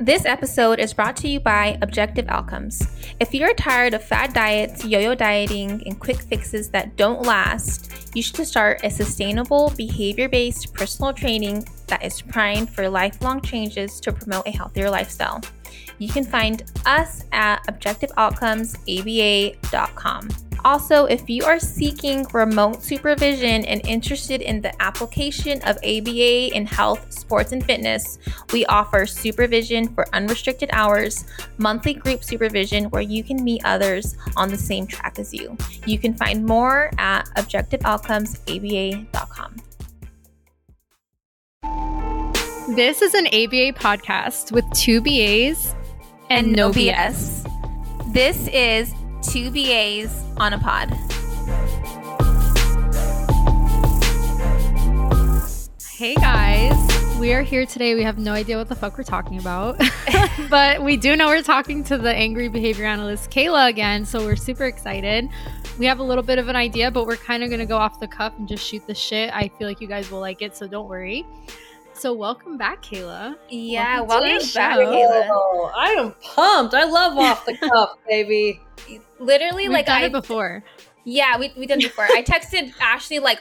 This episode is brought to you by Objective Outcomes. If you're tired of fad diets, yo yo dieting, and quick fixes that don't last, you should start a sustainable, behavior based personal training that is primed for lifelong changes to promote a healthier lifestyle. You can find us at objectiveoutcomesaba.com. Also, if you are seeking remote supervision and interested in the application of ABA in health, sports, and fitness, we offer supervision for unrestricted hours, monthly group supervision where you can meet others on the same track as you. You can find more at objectiveoutcomesaba.com. This is an ABA podcast with two BAs and, and no BS. BS. This is two BAs on a pod. Hey guys, we are here today. We have no idea what the fuck we're talking about, but we do know we're talking to the angry behavior analyst Kayla again, so we're super excited. We have a little bit of an idea, but we're kind of going to go off the cuff and just shoot the shit. I feel like you guys will like it, so don't worry. So welcome back, Kayla. Yeah, welcome, welcome back, Kayla. Oh, I am pumped. I love off the cuff, baby. Literally, We've like done I it before. Yeah, we we done before. I texted Ashley like,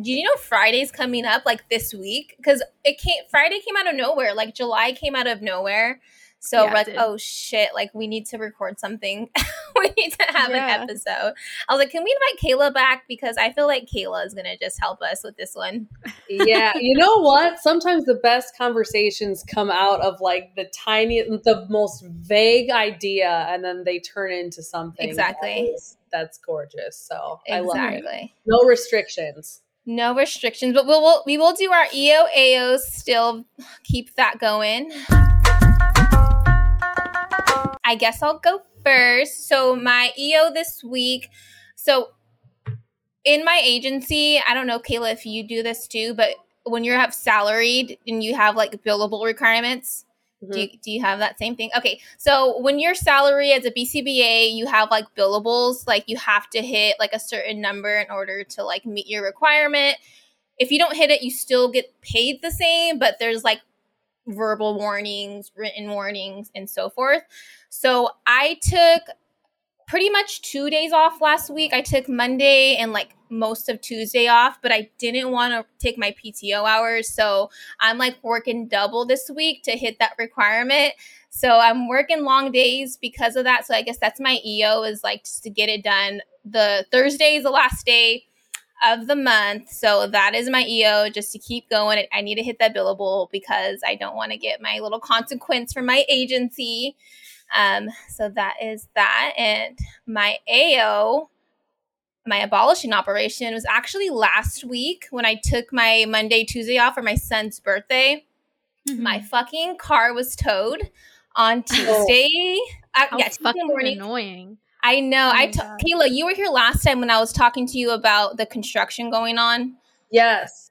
"Do you know Friday's coming up like this week? Because it came Friday came out of nowhere. Like July came out of nowhere." So yeah, like, oh shit, like we need to record something. we need to have yeah. an episode. I was like, can we invite Kayla back? Because I feel like Kayla is gonna just help us with this one. yeah, you know what? Sometimes the best conversations come out of like the tiny the most vague idea and then they turn into something. Exactly. that's gorgeous. So exactly. I love it. No restrictions. No restrictions, but we'll, we'll we will do our EOAOs still keep that going. I guess I'll go first. So my EO this week. So in my agency, I don't know, Kayla, if you do this too, but when you have salaried and you have like billable requirements, mm-hmm. do, you, do you have that same thing? Okay. So when you're salary as a BCBA, you have like billables, like you have to hit like a certain number in order to like meet your requirement. If you don't hit it, you still get paid the same, but there's like verbal warnings, written warnings, and so forth. So I took pretty much two days off last week. I took Monday and like most of Tuesday off, but I didn't want to take my PTO hours. So I'm like working double this week to hit that requirement. So I'm working long days because of that. So I guess that's my EO is like just to get it done. The Thursday is the last day of the month. So that is my EO just to keep going. I need to hit that billable because I don't want to get my little consequence from my agency. Um, so that is that. And my AO, my abolishing operation was actually last week when I took my Monday, Tuesday off for my son's birthday. Mm-hmm. My fucking car was towed on Tuesday. Oh, uh, yeah, Tuesday morning. Annoying. I know. Oh I t- Kayla, you were here last time when I was talking to you about the construction going on. Yes.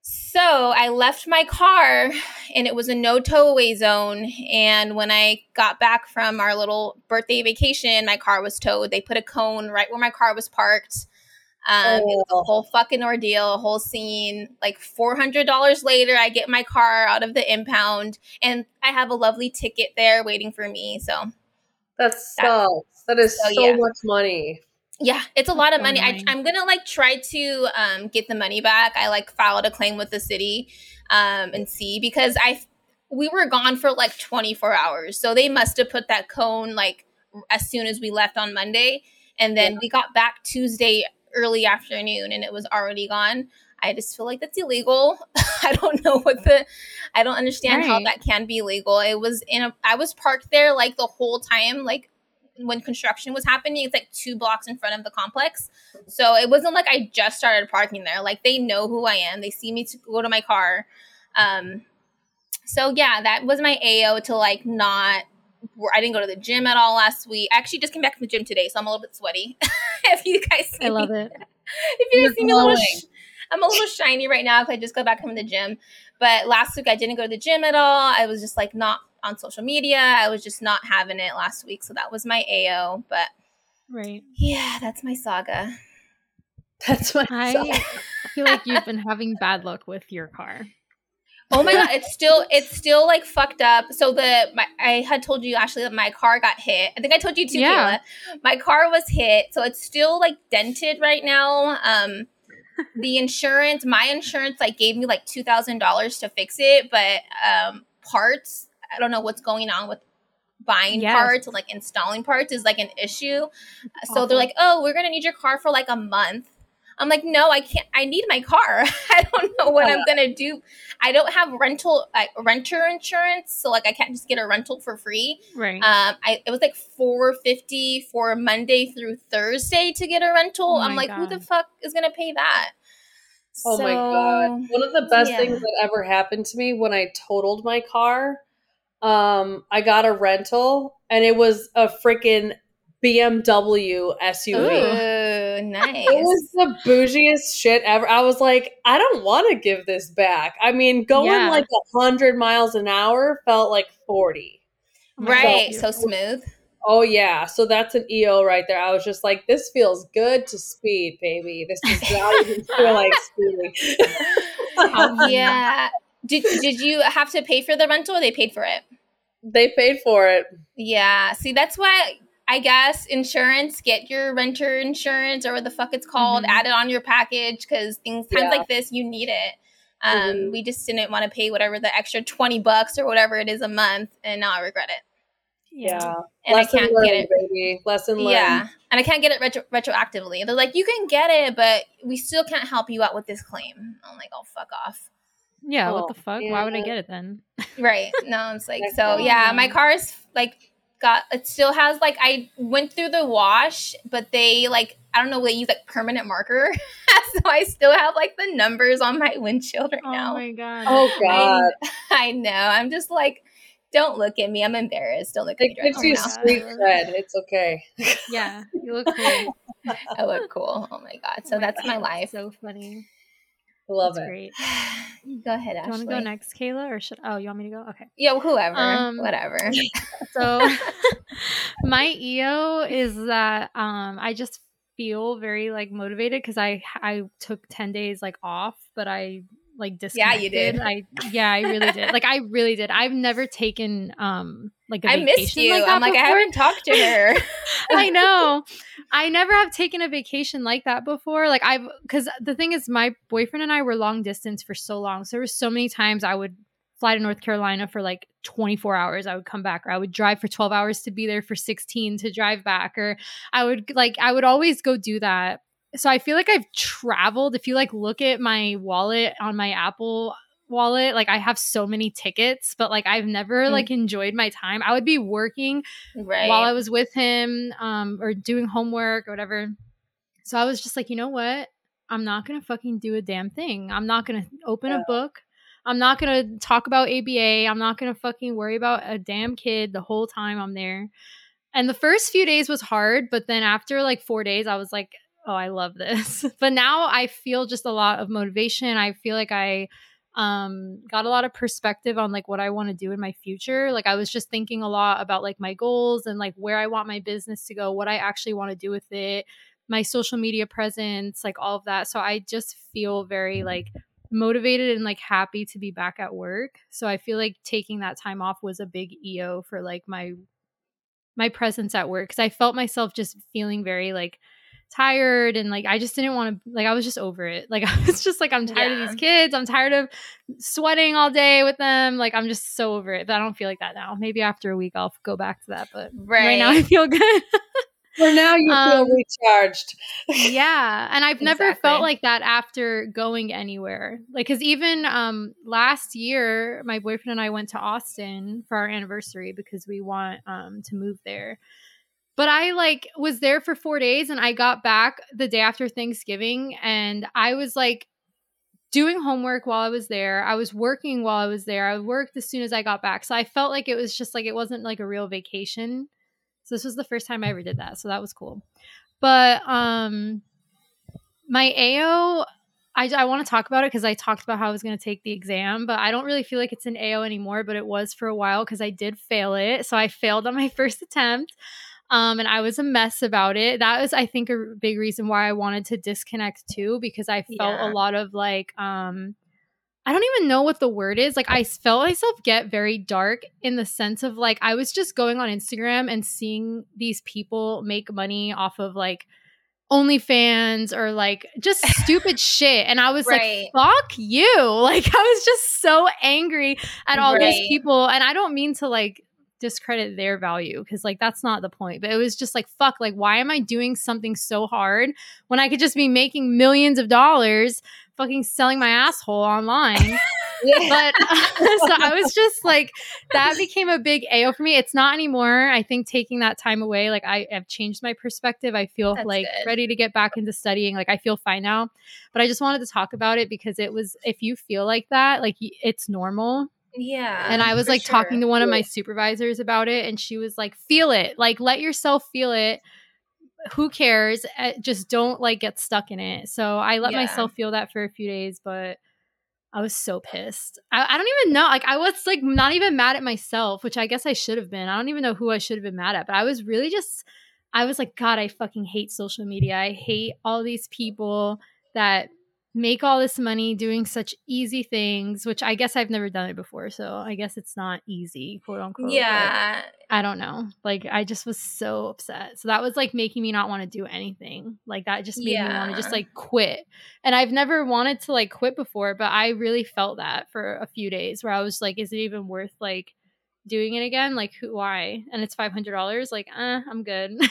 So I left my car and it was a no tow away zone. And when I got back from our little birthday vacation, my car was towed. They put a cone right where my car was parked. Um, oh. It was a oh. whole fucking ordeal, a whole scene. Like $400 later, I get my car out of the impound and I have a lovely ticket there waiting for me. So that sucks. That is so, so yeah. much money. Yeah, it's a lot of money. I, am gonna like try to um, get the money back. I like filed a claim with the city um, and see because I we were gone for like 24 hours, so they must have put that cone like as soon as we left on Monday, and then yeah. we got back Tuesday early afternoon, and it was already gone. I just feel like that's illegal. I don't know what the I don't understand right. how that can be legal. It was in a I was parked there like the whole time, like when construction was happening. It's like two blocks in front of the complex. So it wasn't like I just started parking there. Like they know who I am. They see me to go to my car. Um so yeah, that was my AO to like not I didn't go to the gym at all last week. I actually just came back from the gym today, so I'm a little bit sweaty. if you guys see me I love me. it. if you guys see me a little sh- I'm a little shiny right now because I just got back from the gym. But last week I didn't go to the gym at all. I was just like not on social media. I was just not having it last week. So that was my AO. But right. Yeah, that's my saga. That's my I saga. feel like you've been having bad luck with your car. Oh my god, it's still it's still like fucked up. So the my, I had told you actually that my car got hit. I think I told you too, Yeah. Kayla. My car was hit, so it's still like dented right now. Um the insurance, my insurance like gave me like two thousand dollars to fix it, but um parts, I don't know what's going on with buying Yes. parts and like installing parts is like an issue. So they're like, "Oh, we're going to need your car for like a month." I'm like, "No, I can't. I need my car. I don't know what I'm going to do. I don't have rental like renter insurance, so like I can't just get a rental for free. Right. Um, I it was like 450 for Monday through Thursday to get a rental. Oh I'm my like, who the fuck is going to pay that?" Oh my god. One of the best yeah. things that ever happened to me when I totaled my car, um, I got a rental and it was a freaking BMW SUV. Ooh, nice. It was the bougiest shit ever. I was like, I don't want to give this back. I mean, going Yeah. like a hundred miles an hour felt like forty. Oh right, God. so smooth. Oh yeah, so that's an EO right there. I was just like, this feels good to speed, baby. This does not even feel like speeding. yeah. Did did you have to pay for the rental or they paid for it? they paid for it. Yeah. See, that's why I guess insurance, get your renter insurance or what the fuck it's called, Mhm. add it on your package because things times Yeah. like this you need it. Um, Mhm. we just didn't want to pay whatever the extra twenty bucks or whatever it is a month, and now I regret it. Yeah, And lesson I can't learned, get it. baby. Lesson learned. Yeah, and I can't get it retro- retroactively. They're like, you can get it, but we still can't help you out with this claim. I'm like, oh fuck off. Yeah, what Oh, the fuck? Why would I get it then? Right. No, it's like Like, so oh, yeah, my car is like got it still has like I went through the wash, but they like I don't know, they use like permanent marker. so I still have like the numbers on my windshield right Oh now. Oh my god. Oh god, I know. I'm just like, don't look at me. I'm embarrassed. Don't look at me. it driving gives oh, you right street cred. It's okay. Yeah, you look cool. I look cool. Oh my god. So Oh my that's my life. So funny. Love That's it. great. Go ahead, Do you want to go next, Kayla, or should? Oh, you want me to go? Okay. Yo, whoever, Um, whatever. So my EO is that um I just feel very like motivated because I I took 10 days like off, but I like disconnected. Yeah, you did. I yeah, I really did. Like I really did. I've never taken um like a I missed you. like I'm like, I haven't talked to her. I know. I never have taken a vacation like that before. Like I've because the thing is, my boyfriend and I were long distance for so long. So there were so many times I would fly to North Carolina for like 24 hours. I would come back, or I would drive for 12 hours to be there for 16 to drive back, or I would like I would always go do that. So I feel like I've traveled. If you like look at my wallet on my Apple wallet, like I have so many tickets, but like I've never Mm. like enjoyed my time. I would be working right. while I was with him um, or doing homework or whatever. So I was just like, you know what? I'm not going to fucking do a damn thing. I'm not going to open Yeah. a book. I'm not going to talk about ABA. I'm not going to fucking worry about a damn kid the whole time I'm there. And the first few days was hard, but then after like four days, I was like, oh, I love this. but now I feel just a lot of motivation. I feel like I um got a lot of perspective on like what I want to do in my future. Like I was just thinking a lot about like my goals and like where I want my business to go, what I actually want to do with it, my social media presence, like all of that. So I just feel very like motivated and like happy to be back at work. So I feel like taking that time off was a big EO for like my my presence at work cuz I felt myself just feeling very like tired and like I just didn't want to like I was just over it. Like I was just like I'm tired of these kids. I'm tired of sweating all day with them. Like I'm just so over it. But I don't feel like that now. Maybe after a week I'll go back to that, but right. right, now I feel good. For now, you Um, feel recharged. yeah and i've never Exactly. felt like that after going anywhere like because even um last year my boyfriend and i went to austin for our anniversary because we want um to move there but i like was there for four days and i got back the day after thanksgiving and i was like doing homework while i was there. I was working while i was there. I worked as soon as i got back. So i felt like it was just like it wasn't like a real vacation. So this was the first time i ever did that so that was cool. But um my AO I, I want to talk about it because I talked about how I was going to take the exam, but I don't really feel like it's an AO anymore. But it was for a while because I did fail it. So I failed on my first attempt, um, and I was a mess about it. That was, I think, a big reason why I wanted to disconnect too, because I felt Yeah. a lot of like, um, I don't even know what the word is. Like I felt myself get very dark in the sense of like I was just going on Instagram and seeing these people make money off of like OnlyFans or like just stupid shit. And I was Right. like, fuck you. Like I was just so angry at all these people. And I don't mean to like discredit their value because like that's not the point. But it was just like, fuck, like why am I doing something so hard when I could just be making millions of dollars fucking selling my asshole online? but so I was just like, that became a big AO for me. It's not anymore. I think taking that time away, like I have changed my perspective. I feel That's like good. ready to get back into studying. Like I feel fine now. But I just wanted to talk about it because it was, if you feel like that, like it's normal. Yeah. And I was like sure. talking to one of my supervisors about it, and she was like, feel it. Like let yourself feel it. Who cares? Uh, Just don't like get stuck in it. So I let Yeah. myself feel that for a few days, but I was so pissed. I, I don't even know. Like I was like not even mad at myself, which I guess I should have been. I don't even know who I should have been mad at, but I was really just I was like, God, I fucking hate social media. I hate all these people that make all this money doing such easy things, which I guess I've never done it before. So I guess it's not easy, quote unquote. Yeah. I don't know. Like I just was so upset. So that was like making me not want to do anything. Like that just made me want to just like quit. And I've never wanted to like quit before, but I really felt that for a few days where I was like, is it even worth like doing it again? Like who why? And it's five hundred dollars. Like, uh, I'm good.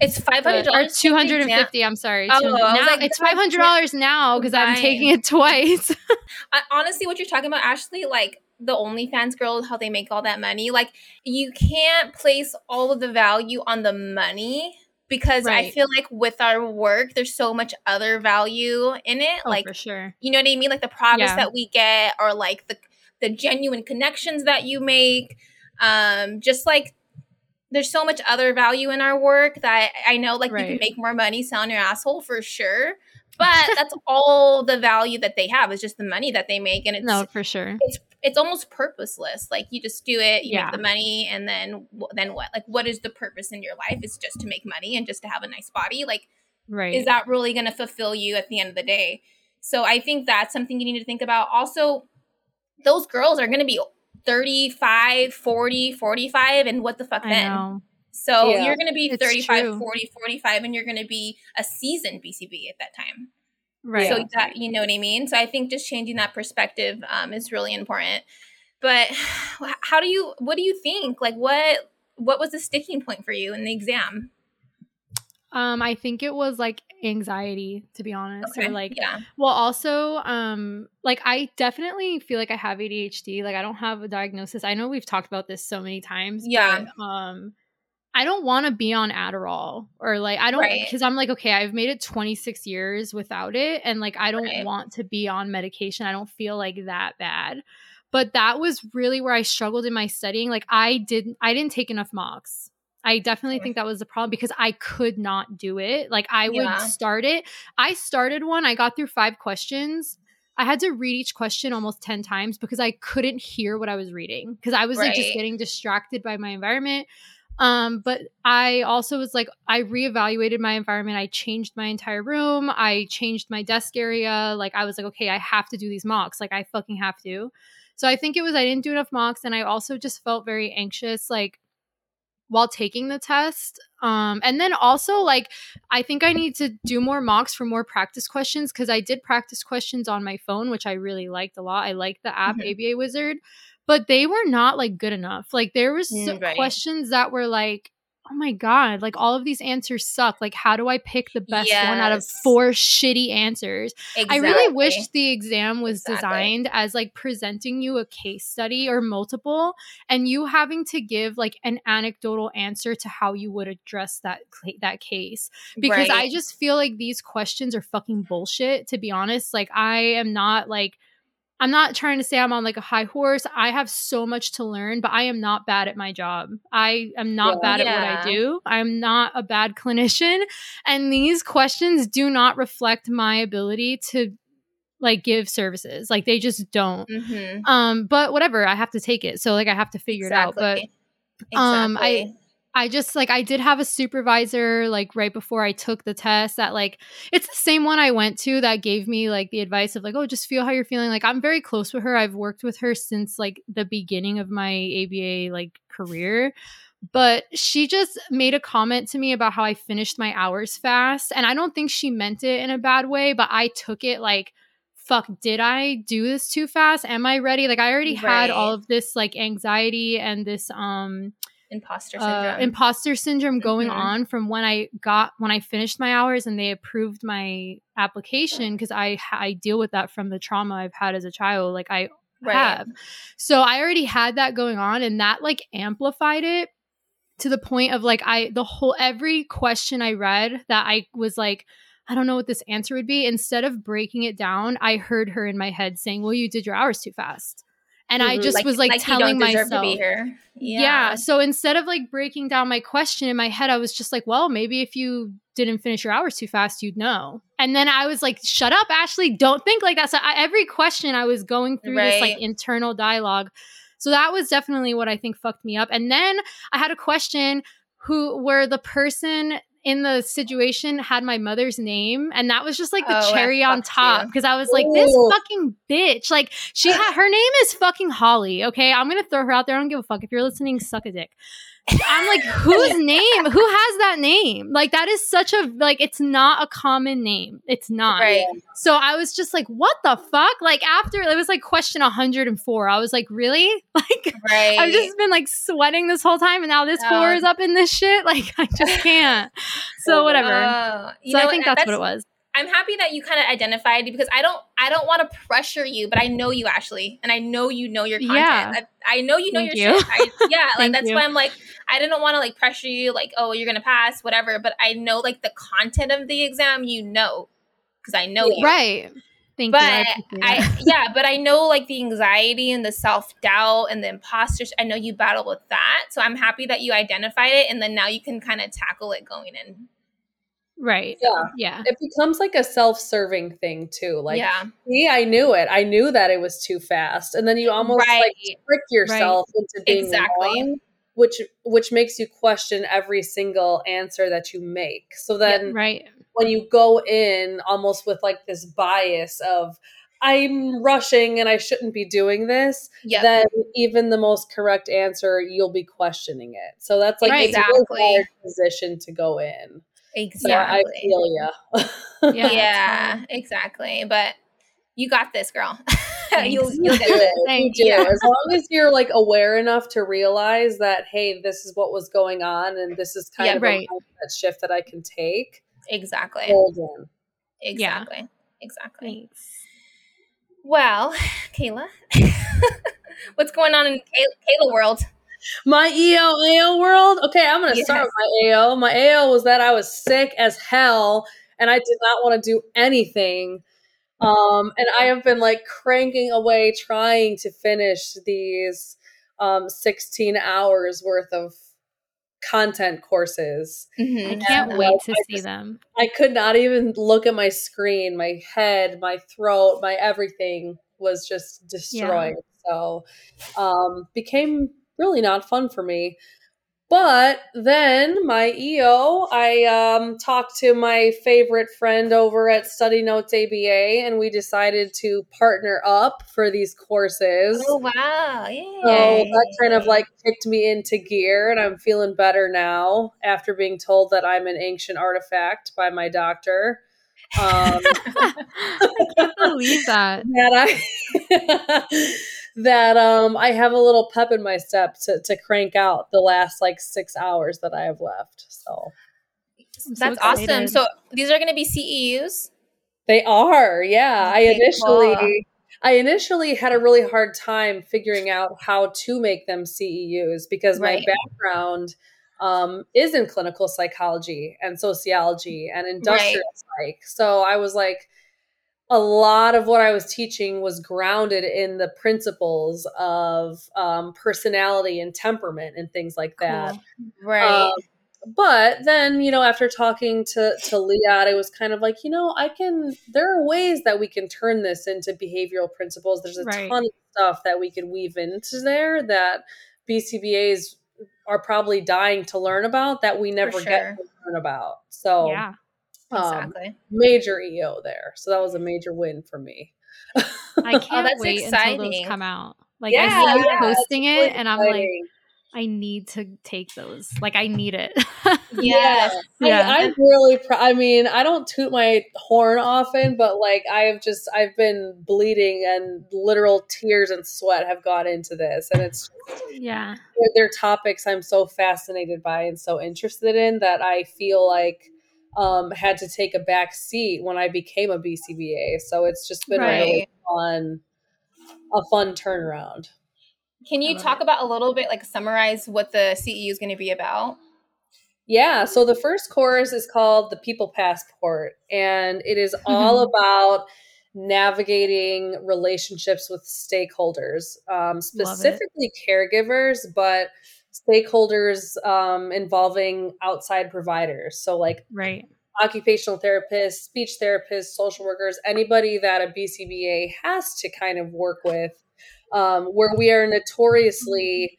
It's five hundred But- or dollars. two hundred and fifty. I'm sorry. Oh, 200 I was now, like, it's five hundred dollars now because I'm taking it twice. I, honestly, what you're talking about, Ashley, like the OnlyFans girls, how they make all that money, like you can't place all of the value on the money because I feel like with our work, there's so much other value in it. oh, like, for sure. you know what I mean? Like the progress Yeah. that we get, or like the the genuine connections that you make. Um, just like there's so much other value in our work that I know, like you can make more money selling your asshole for sure. But that's all the value that they have is just the money that they make, and it's No, for sure. it's it's almost purposeless. Like you just do it, you Yeah. make the money, and then then what? Like what is the purpose in your life? It's just to make money and just to have a nice body. Like Right. is that really going to fulfill you at the end of the day? So I think that's something you need to think about. Also, those girls are going to be 35, 40, 45 and what the fuck I then? know. So Yeah. you're going to be It's 35, true. 40, 45 and you're going to be a seasoned BCB at that time. Right. So that you know what I mean. So I think just changing that perspective um, is really important. But how do you? What do you think? Like what? What was the sticking point for you in the exam? Um, I think it was like anxiety, to be honest, or like yeah, Well, also, um, like I definitely feel like I have ADHD. Like I don't have a diagnosis. I know we've talked about this so many times. Yeah. but, um, I don't want to be on Adderall or like I don't Right. because I'm like okay, I've made it 26 years without it, and like I don't Right. want to be on medication. I don't feel like that bad. But that was really where I struggled in my studying. Like I didn't, I didn't take enough mocks. I definitely think that was the problem because I could not do it. Like I would Yeah. start it. I started one, I got through five questions. I had to read each question almost 10 times because I couldn't hear what I was reading because I was like just getting distracted by my environment. Um, but I also was like, I reevaluated my environment. I changed my entire room. I changed my desk area. Like, I was like, okay, I have to do these mocks. Like, I fucking have to. So I think it was I didn't do enough mocks, and I also just felt very anxious, like while taking the test. Um, and then also like I think I need to do more mocks for more practice questions because I did practice questions on my phone, which I really liked a lot. I like the app Mhm. ABA Wizard, but they were not like good enough. Like there was Mm, right. questions that were like, oh my god, like all of these answers suck. Like how do I pick the best one out of four shitty answers? I really wish the exam was Exactly. designed as like presenting you a case study or multiple and you having to give like an anecdotal answer to how you would address that that case because I just feel like these questions are fucking bullshit to be honest like I am not like I'm not trying to say I'm on like a high horse. I have so much to learn, but I am not bad at my job. I am not Yeah. bad at what I do. I'm not a bad clinician. And these questions do not reflect my ability to like give services. Like they just don't. Mhm. Um, but whatever, I have to take it. So like I have to figure it out. But um, Exactly. I just like I did have a supervisor like right before I took the test that like it's the same one I went to that gave me like the advice of like oh just feel how you're feeling. Like I'm very close with her. I've worked with her since like the beginning of my ABA like career. But she just made a comment to me about how I finished my hours fast and I don't think she meant it in a bad way but I took it like fuck did I do this too fast? Am I ready? Like I already had all of this like anxiety and this um Imposter uh, syndrome. imposter syndrome going Mhm. on from when I got when I finished my hours and they approved my application because I I deal with that from the trauma I've had as a child like I right. have so I already had that going on and that like amplified it to the point of like I the whole every question I read that I was like I don't know what this answer would be instead of breaking it down I heard her in my head saying well you did your hours too fast and I Mhm. just was like, you telling myself to be here. yeah. So instead of like breaking down my question in my head, I was just like, well, maybe if you didn't finish your hours too fast, you'd know. And then I was like, shut up, Ashley. Don't think like that. So I, every question I was going through this like internal dialogue. So that was definitely what I think fucked me up. And then I had a question who where the person in the situation had my mother's name and that was just like the Oh, cherry on top because I was like this fucking bitch. Like she had her name is fucking Holly okay? I'm gonna throw her out there. I don't give a fuck. If you're listening suck a dick I'm like whose name who has that name like that is such a like it's not a common name it's not Right. so I was just like what the fuck like after it was like question 104 I was like really like Right. I've just been like sweating this whole time, and now this four is up in this shit. Like I just can't. So oh, whatever. Oh, you so know I think that's, what it was. I'm happy that you kind of identified because I don't I don't want to pressure you, but I know you Ashley, and I know you know your content. Yeah. I, I know you know Thank your you. shit. I, yeah, like that's you. why I'm like I didn't want to like pressure you, like oh you're gonna pass, whatever. But I know like the content of the exam, you know, because I know you. Right. Thank But you. I I yeah, but I know like the anxiety and the self doubt and the imposters. I know you battle with that, so I'm happy that you identified it, and then now you can kind of tackle it going in. Right. Yeah. Yeah. It becomes like a self-serving thing too. Like, yeah, see, I knew it. I knew that it was too fast, and then you almost right. like trick yourself into being Exactly. wrong, which which makes you question every single answer that you make. So then Right. when you go in almost with like this bias of I'm rushing and I shouldn't be doing this, Yep. then even the most correct answer, you'll be questioning it. So that's like Right. a Exactly. really hard position to go in. So exactly. I feel ya. Yeah. Yeah, exactly. But you got this, girl. you'll you'll get this. it. You Thank do. you. As long as you're like aware enough to realize that, hey, this is what was going on, and this is kind Yeah, of right. a shift that I can take. Exactly. Golden. Exactly. Exactly. Thanks. Well, Kayla, what's going on in Kay- Kayla world? My EO AO world. Okay, I'm gonna start with my AO. My AO was that I was sick as hell and I did not want to do anything. Um, and I have been like cranking away trying to finish these um 16 hours worth of content courses. I Mhm. can't Yeah. wait to I see just- them. I could not even look at my screen. My head, my throat, my everything was just destroyed. So um became really not fun for me. But then my EO, I um, talked to my favorite friend over at Study Notes ABA, and we decided to partner up for these courses. Oh wow! Yeah. So that kind of like kicked me into gear, and I'm feeling better now after being told that I'm an ancient artifact by my doctor. Um, I can't believe that. that I that um I have a little pep in my step to to crank out the last like six hours that I have left. So I'm so That's awesome. So these are going to be CEUs. they are, yeah. I initially cool. I initially had a really hard time figuring out how to make them CEUs because Right. my background um, is in clinical psychology and sociology and industrial psych. So I was like, a lot of what I was teaching was grounded in the principles of um, personality and temperament and things like that. Cool. Right. Um, but then, you know, after talking to to Liat, it was kind of like, you know, I can. There are ways that we can turn this into behavioral principles. There's a Right. ton of stuff that we could weave into there that BCBA's are probably dying to learn about that we never sure. get to learn about. So yeah. Um, Exactly. major EO there. So that was a major win for me. I can't that's wait until those exciting. come out. Like Yeah, I see you yeah, posting Really it, and I'm like. I need to take those. Like I need it. Yes. Yeah. I, I'm really proud. I mean, I don't toot my horn often, but like I have just, I've been bleeding and literal tears and sweat have gone into this. And it's, yeah. they're, they're topics I'm so fascinated by and so interested in that I feel like um, had to take a back seat when I became a BCBA. So it's just been a really fun, a fun turnaround. Can you talk it. about a little bit, like summarize what the CEU is going to be about? Yeah, so the first course is called the People Passport, and it is all about navigating relationships with stakeholders, um, specifically caregivers, but stakeholders um, involving outside providers. So, like Right. occupational therapists, speech therapists, social workers, anybody that a BCBA has to kind of work with, um, where we are notoriously,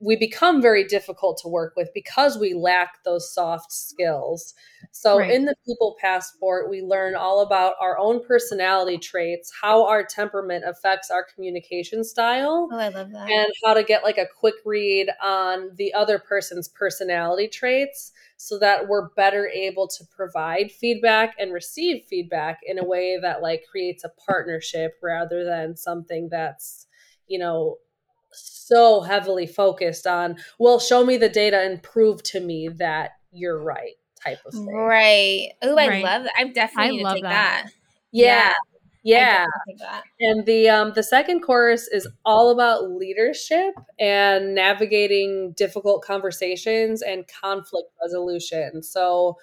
we become very difficult to work with because we lack those soft skills. So, Right. in the People Passport, we learn all about our own personality traits, how our temperament affects our communication style Oh, I love that. and how to get like a quick read on the other person's personality traits so that we're better able to provide feedback and receive feedback in a way that like creates a partnership rather than something that's you know so heavily focused on well show me the data and prove to me that you're right type of thing right. Oh, I Right. love that. I'm definitely I love take that. that. yeah I yeah definitely take that. And the um, the second course is all about leadership and navigating difficult conversations and conflict resolution. So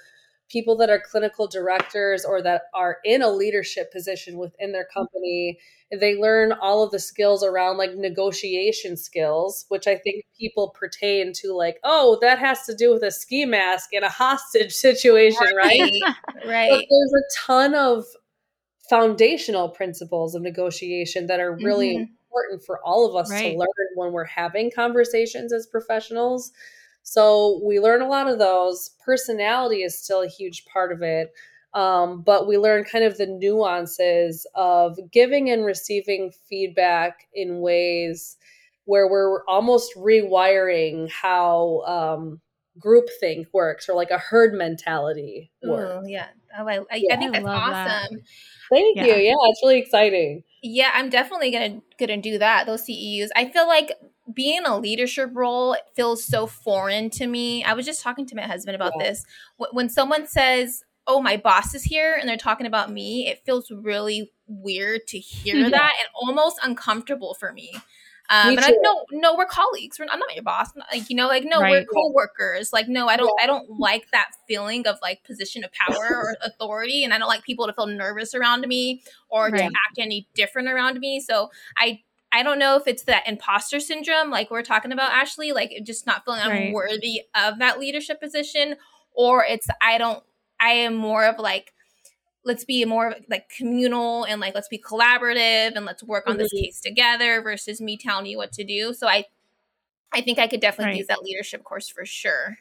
people that are clinical directors or that are in a leadership position within their company, they learn all of the skills around like negotiation skills, which I think people pertain to like, oh, that has to do with a ski mask in a hostage situation, right? Right. But there's a ton of foundational principles of negotiation that are really Mhm. important for all of us Right. to learn when we're having conversations as professionals. So we learn a lot of those. Personality is still a huge part of it. Um, but we learn kind of the nuances of giving and receiving feedback in ways where we're almost rewiring how um, groupthink works or like a herd mentality works. Ooh, yeah. Oh, I, I, I Yeah. think I that's love that. awesome. Thank Yeah. you. Yeah, it's really exciting. Yeah, I'm definitely gonna gonna do that. Those CEUs. I feel like being a leadership role feels so foreign to me. I was just talking to my husband about Yeah. this. When someone says, "Oh, my boss is here," and they're talking about me, it feels really weird to hear Yeah. that and almost uncomfortable for me. Um, Me and too. no, no, we're colleagues. We're, I'm not your boss. Like you know, like no, we're coworkers. Like no, I don't, I don't like that feeling of like position of power or authority, and I don't like people to feel nervous around me or to act any different around me. So I I don't know if it's that imposter syndrome, like we're talking about, Ashley, like just not feeling I'm Right. worthy of that leadership position, or it's I don't I am more of like let's be more of like communal and like let's be collaborative and let's work on this Mhm. case together versus me telling you what to do. So I I think I could definitely Right. use that leadership course for sure.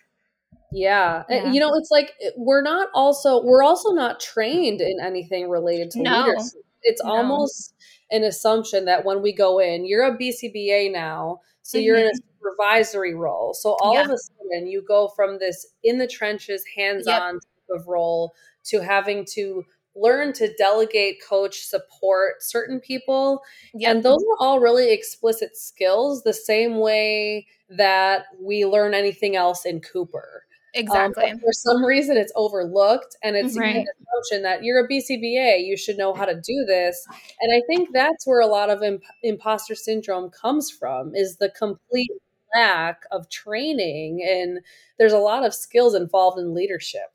Yeah. Yeah. You know, it's like we're not also we're also not trained in anything related to No. leadership. It's No. almost an assumption that when we go in, you're a BCBA now, so you're in a mm-hmm. supervisory role. So all of a sudden you go from this in the trenches, hands-on type of role to having to learn to delegate, coach, support certain people Yeah. And those are all really explicit skills, the same way that we learn anything else in Cooper. Um, exactly. but for some reason, it's overlooked, and it's Right. an assumption that you're a BCBA, you should know how to do this. And I think that's where a lot of imp- imposter syndrome comes from, is the complete lack of training. And there's a lot of skills involved in leadership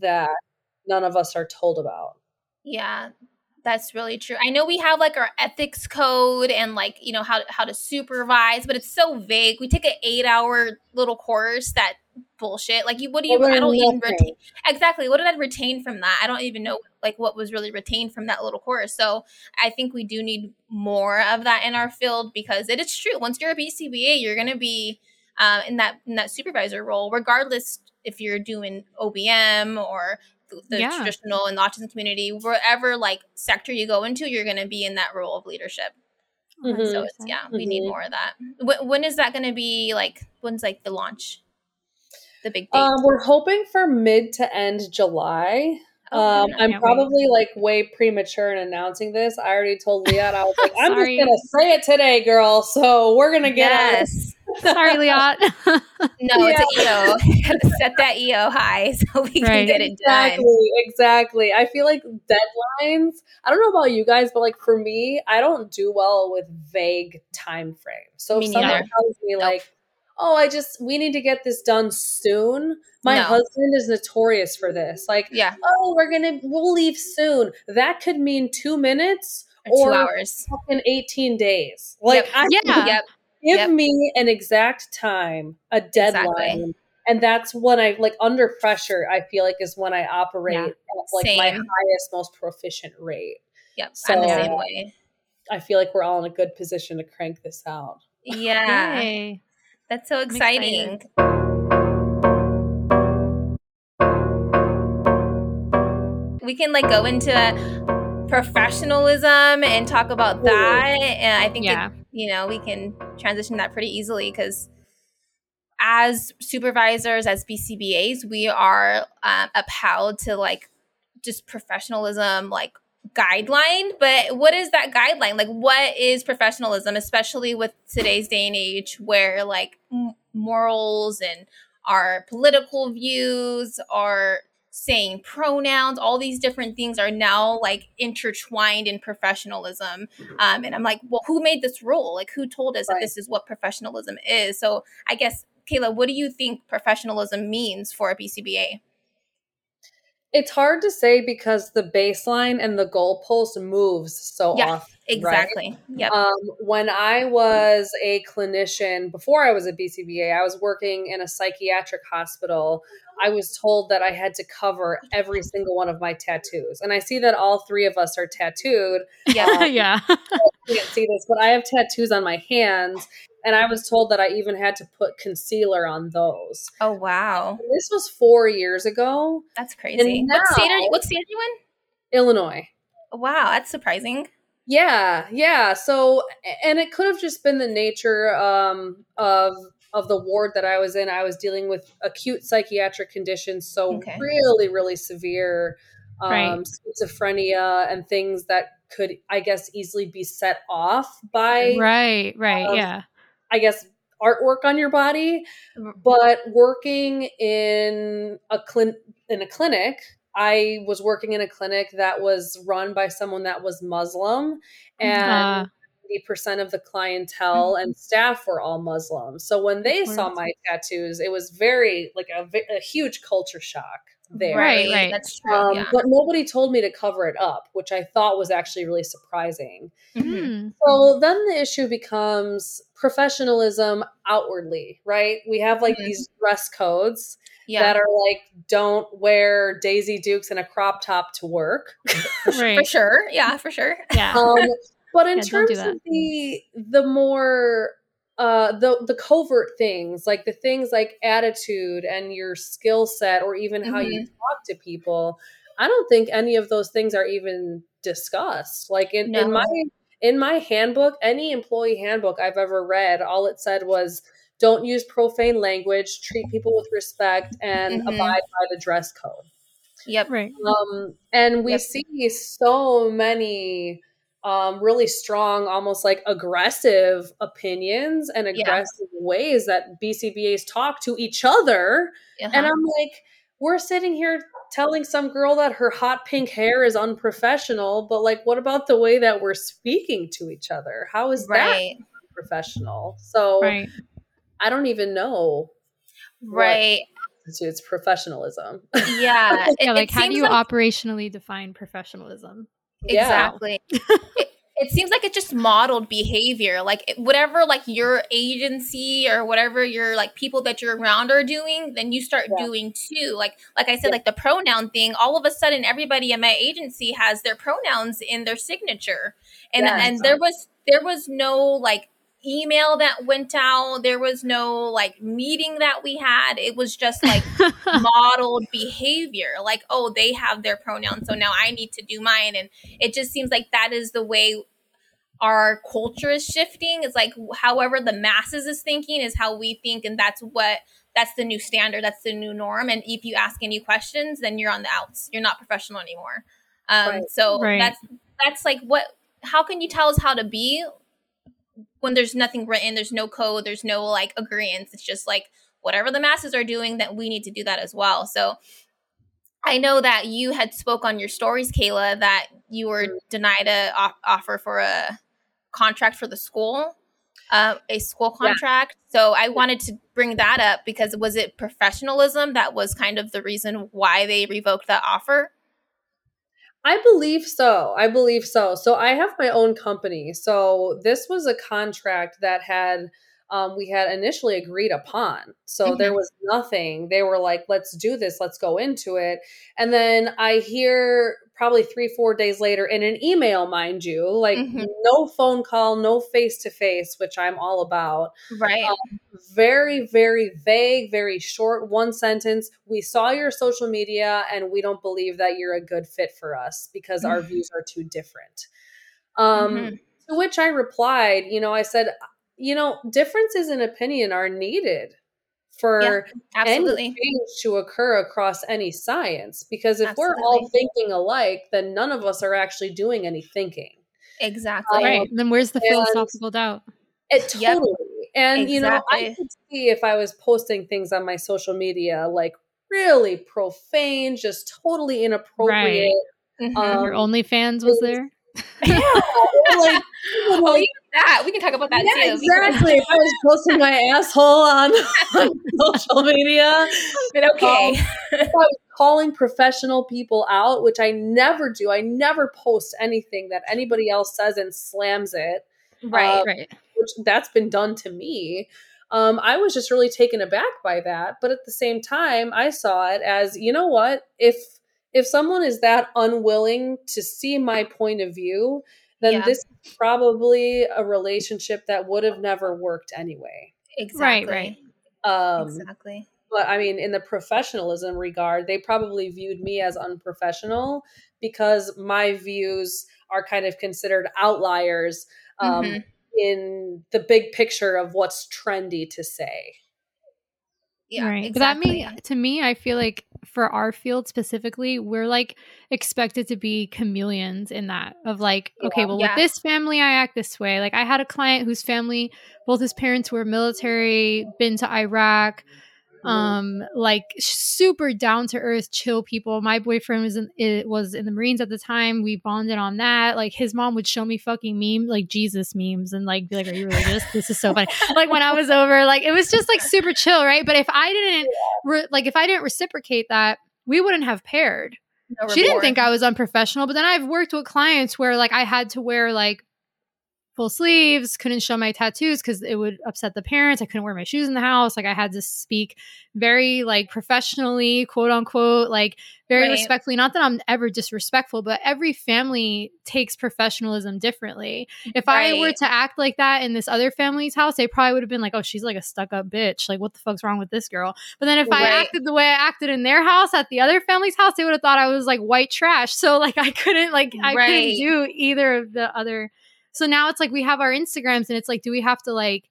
that none of us are told about. Yeah, that's really true. I know we have like our ethics code and like you know how how to supervise, but it's so vague. We take an eight hour little course that bullshit. Like you, what do you? But I don't even retain exactly. What did I retain from that? I don't even know like what was really retained from that little course. So I think we do need more of that in our field because it is true. Once you're a BCBA, you're gonna be uh, in that in that supervisor role, regardless if you're doing OBM or the yeah. traditional and the autism community, wherever like sector you go into, you're going to be in that role of leadership. Mm-hmm. So it's yeah, we mm-hmm. need more of that. W- when is that going to be? Like when's like the launch? The big date. Um, we're hoping for mid to end July. Oh, um, I'm probably wait. like way premature in announcing this. I already told Leah, I was like, I'm just gonna say it today, girl. So we're gonna get yes. Sorry, Leah. no, yeah. it's an EO. Set that EO high so we right. can get it exactly, done. Exactly. I feel like deadlines. I don't know about you guys, but like for me, I don't do well with vague time frames. So me if someone tells me nope. like, "Oh, I just we need to get this done soon," My no. husband is notorious for this. Like, yeah. oh, we're gonna we'll leave soon. That could mean two minutes or, or two hours, fucking eighteen days. Like, yep. I, yeah, yep. give yep. me an exact time, a deadline. Exactly. And that's when I like under pressure. I feel like is when I operate yeah. at like Same. my highest, most proficient rate. Yep, so, I'm the same way. I feel like we're all in a good position to crank this out. Yeah, Yay. That's so exciting. we can like go into professionalism and talk about that and i think yeah. it, you know we can transition that pretty easily because as supervisors as bcbas we are um, upheld to like just professionalism like guideline but what is that guideline? Like what is professionalism especially with today's day and age where like m- morals and our political views are saying pronouns all these different things are now like intertwined in professionalism. Um, and i'm like well who made this rule? Like who told us right. that this is what professionalism is? So i guess kayla what do you think professionalism means for a bcba it's hard to say because the baseline and the goalpost moves so yeah, often. Exactly. Right? Yep. Um, when I was a clinician, before I was a BCBA, I was working in a psychiatric hospital. I was told that I had to cover every single one of my tattoos. And I see that all three of us are tattooed. Yeah. Um, yeah. can't see this, but I have tattoos on my hands and I was told that I even had to put concealer on those. Oh wow! And this was four years ago. That's crazy. Now, what state are you? What state are you in? Illinois. Wow, that's surprising. Yeah, yeah. So, and it could have just been the nature um, of of the ward that I was in. I was dealing with acute psychiatric conditions, so okay. really, really severe um, right. schizophrenia and things that could, I guess, easily be set off by right, right, um, yeah I guess artwork on your body, but working in a clin- in a clinic, I was working in a clinic that was run by someone that was Muslim and uh. 80% of the clientele mm-hmm. and staff were all Muslim. So when they saw my tattoos, it was very like a, a huge culture shock there. Right, right. That's true. Um, yeah. But nobody told me to cover it up, which I thought was actually really surprising. Mm-hmm. So then the issue becomes professionalism outwardly, right? We have like mm-hmm. these dress codes yeah. that are like, don't wear Daisy Dukes and a crop top to work. right. For sure. Yeah, for sure. Yeah. Um, but in yeah, terms of the the more uh, the the covert things like the things like attitude and your skill set or even how mm-hmm. you talk to people i don't think any of those things are even discussed like in, no. in my in my handbook any employee handbook i've ever read all it said was don't use profane language treat people with respect and mm-hmm. abide by the dress code yep right um and we yep. see so many um, really strong, almost like aggressive opinions and aggressive yeah. ways that BCBAs talk to each other. Uh-huh. And I'm like, we're sitting here telling some girl that her hot pink hair is unprofessional, but like, what about the way that we're speaking to each other? How is right. that professional? So right. I don't even know. Right. It's professionalism. Yeah. Yeah like, how do you like- operationally define professionalism? Exactly. Yeah. it, it, seems like it just modeled behavior. Like whatever like your agency or whatever your like people that you're around are doing, then you start yeah. doing too. Like like I said, yeah. like the pronoun thing, all of a sudden everybody in my agency has their pronouns in their signature. And and there was there was no like email that went out. There was no like meeting that we had. It was just like modeled behavior. Like, oh, they have their pronouns, so now I need to do mine. And it just seems like that is the way our culture is shifting. It's like however the masses is thinking is how we think, and that's what that's the new standard. That's the new norm. And if you ask any questions, then you're on the outs. You're not professional anymore. Um, right. So right. that's that's like what. How can you tell us how to be when there's nothing written? There's no code. There's no like agreements. It's just like whatever the masses are doing, that we need to do that as well. So I know that you had spoke on your stories, Kayla, that you were mm-hmm. denied a offer for a contract for the school, uh, a school contract. Yeah. So I wanted to bring that up because was it professionalism that was kind of the reason why they revoked that offer? I believe so. I believe so. So I have my own company. So this was a contract that had um, we had initially agreed upon. So mm-hmm. there was nothing. They were like, let's do this, let's go into it. And then I hear probably three, four days later in an email, mind you, like mm-hmm. no phone call, no face to face, which I'm all about. Right. Um, very, very vague, very short, one sentence. We saw your social media and we don't believe that you're a good fit for us because mm-hmm. our views are too different. Um, mm-hmm. To which I replied, you know, I said, you know, differences in opinion are needed for yeah, any change to occur across any science. Because if absolutely. we're all thinking alike, then none of us are actually doing any thinking. Exactly. Um, right. Then where's the philosophical doubt? It totally. Yep. And exactly. you know, I could see if I was posting things on my social media like really profane, just totally inappropriate. Right. Mm-hmm. Um, Your OnlyFans was there? yeah, like, oh, even that we can talk about that yeah, too. Exactly. if I was posting my asshole on, on social media, but okay. Um, I was calling professional people out, which I never do. I never post anything that anybody else says and slams it. Right, um, right. Which that's been done to me. Um, I was just really taken aback by that. But at the same time, I saw it as, you know what? If if someone is that unwilling to see my point of view, then yeah. this is probably a relationship that would have never worked anyway. Exactly. Right, right. Um, exactly. But I mean, in the professionalism regard, they probably viewed me as unprofessional because my views are kind of considered outliers um, mm-hmm. in the big picture of what's trendy to say. Yeah, right. Exactly. But that mean to me, I feel like for our field specifically, we're like expected to be chameleons in that of like, yeah. okay, well, yeah. with this family, I act this way. Like I had a client whose family, both his parents were military, been to Iraq. Um like super down to earth chill people. My boyfriend was in it was in the marines at the time. We bonded on that. Like his mom would show me fucking memes like jesus memes and like be like are you religious? This is so funny. Like when i was over like it was just like super chill right? But if i didn't re- like if i didn't reciprocate that we wouldn't have paired. No she didn't think i was unprofessional but then i've worked with clients where like i had to wear like full sleeves, couldn't show my tattoos because it would upset the parents. I couldn't wear my shoes in the house. Like I had to speak very like professionally, quote unquote, like very right. respectfully. Not that I'm ever disrespectful, but every family takes professionalism differently. If right. I were to act like that in this other family's house, they probably would have been like, oh, she's like a stuck up bitch. Like, what the fuck's wrong with this girl? But then if right. I acted the way I acted in their house at the other family's house, they would have thought I was like white trash. So like I couldn't like I couldn't do either of the other so now it's like we have our Instagrams and it's like, do we have to like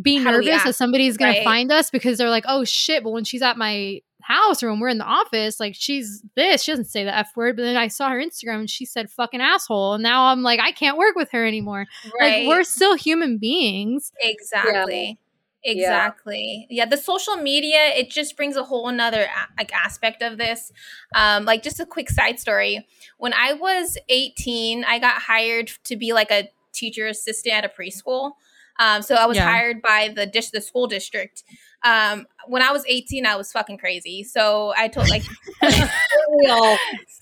be How nervous that somebody's going right. to find us because they're like, oh shit, but when she's at my house or when we're in the office, like she's this, she doesn't say the F word, but then I saw her Instagram and she said fucking asshole. And now I'm like, I can't work with her anymore. Right. Like we're still human beings. Exactly. Yeah. Exactly. Yeah. yeah. the social media it just brings a whole another like aspect of this. Um like just a quick side story. When I was 18, I got hired to be like a teacher assistant at a preschool. Um so I was yeah. hired by the dish the school district. Um when I was 18, I was fucking crazy. So I told like so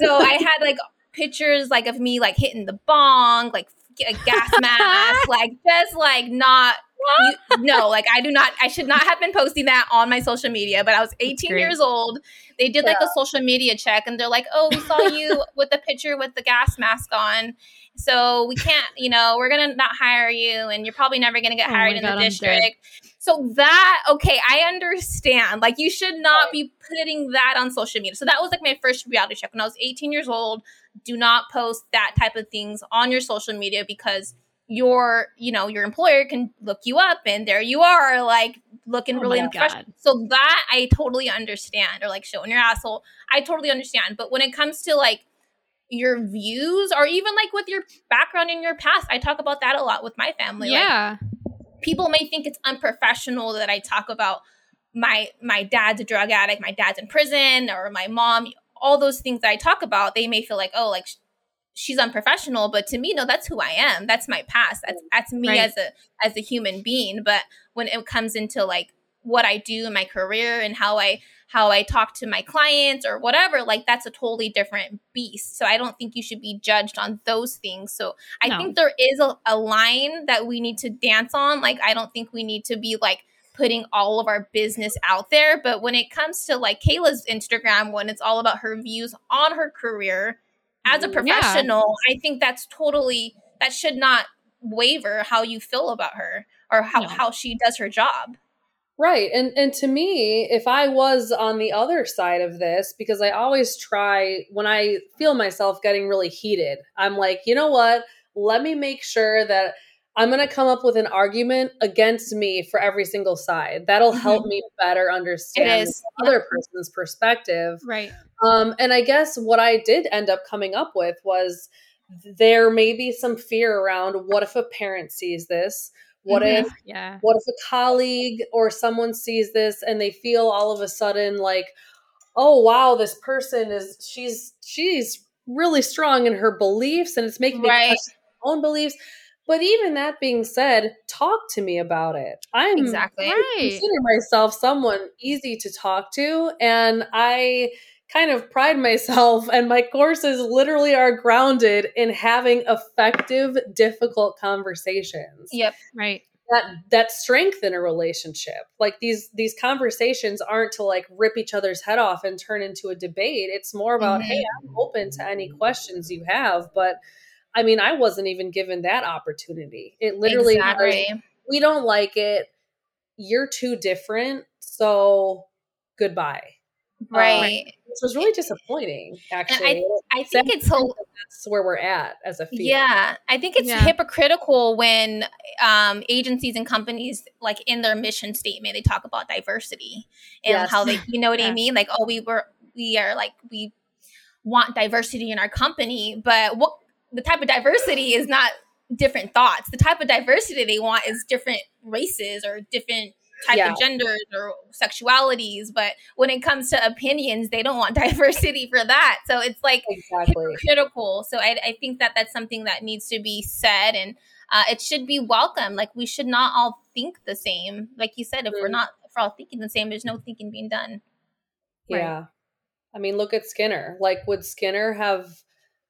I had like pictures like of me like hitting the bong, like a gas mask, like just like not you, no, like I do not, I should not have been posting that on my social media, but I was 18 years old. They did like a social media check and they're like, oh, we saw you with the picture with the gas mask on. So we can't, you know, we're going to not hire you and you're probably never going to get oh hired in God, the district. So that, okay, I understand. Like you should not be putting that on social media. So that was like my first reality check when I was 18 years old. Do not post that type of things on your social media because – your you know your employer can look you up and there you are like looking oh really unprofessional so that i totally understand or like showing your asshole i totally understand. But when it comes to like your views or even like with your background in your past i talk about that a lot with my family yeah. like, people may think it's unprofessional that i talk about my my dad's a drug addict my dad's in prison or my mom all those things that i talk about they may feel like oh like she's unprofessional but to me no that's who i am. That's my past. That's mm. that's me right. as a as a human being. But when it comes into like what i do in my career and how i how i talk to my clients or whatever like that's a totally different beast. So i don't think you should be judged on those things. So i no. think there is a, a line that we need to dance on. Like i don't think we need to be like putting all of our business out there. But when it comes to like kayla's instagram when it's all about her views on her career as a professional, yeah. I think that's totally that should not waver how you feel about her or how, no. how she does her job. Right. And and to me, if I was on the other side of this because I always try when I feel myself getting really heated, I'm like, "You know what? Let me make sure that I'm going to come up with an argument against me for every single side. That'll mm-hmm. help me better understand the other person's perspective. Right. Um, and I guess what I did end up coming up with was there may be some fear around what if a parent sees this? What mm-hmm. if yeah. what if a colleague or someone sees this and they feel all of a sudden like, oh wow, this person is she's she's really strong in her beliefs and it's making me question my own beliefs. But even that being said, talk to me about it. I'm exactly. I consider myself someone easy to talk to, and I kind of pride myself and my courses literally are grounded in having effective difficult conversations. Yep. Right. That that strengthen a relationship. Like these these conversations aren't to like rip each other's head off and turn into a debate. It's more about mm-hmm. hey i'm open to any questions you have but i mean i wasn't even given that opportunity it literally exactly. was, we don't like it you're too different so goodbye right um, which was really disappointing. Actually, I, I, think it's that's where we're at as a field. Yeah, I think it's yeah. hypocritical when um, agencies and companies, like in their mission statement, they talk about diversity and yes. how they, you know what I mean? Like, oh, we were, we are like, we want diversity in our company, but what the type of diversity is not different thoughts. The type of diversity they want is different races or different type yeah. of genders or sexualities but when it comes to opinions they don't want diversity for that so it's like exactly. critical so I, I, think that that's something that needs to be said and uh, it should be welcome like we should not all think the same like you said if mm-hmm. we're not if we're all thinking the same there's no thinking being done yeah i mean look at skinner like would skinner have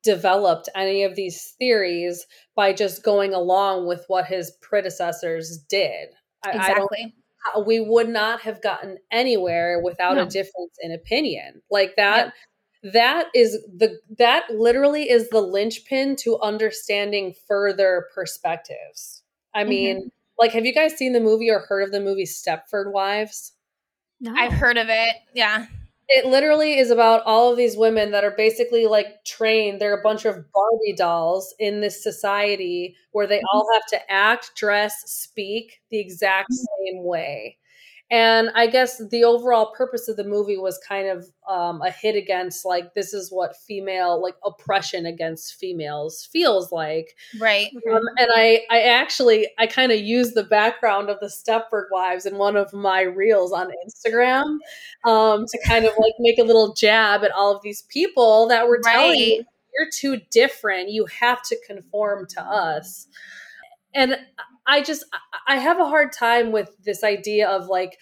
developed any of these theories by just going along with what his predecessors did exactly we would not have gotten anywhere without no. a difference in opinion. Like that yep. that is the that literally is the linchpin to understanding further perspectives. I mm-hmm. mean, like have you guys seen the movie or heard of the movie Stepford Wives? No. I've heard of it. Yeah it literally is about all of these women that are basically like trained. They're a bunch of Barbie dolls in this society where they all have to act, dress, speak the exact mm-hmm. same way. And I guess the overall purpose of the movie was kind of um, a hit against like this is what female like oppression against females feels like, right? Um, and I I actually I kind of used the background of the Stepford Wives in one of my reels on Instagram um, to kind of like make a little jab at all of these people that were right. telling you you're too different, you have to conform to us, and I just I have a hard time with this idea of like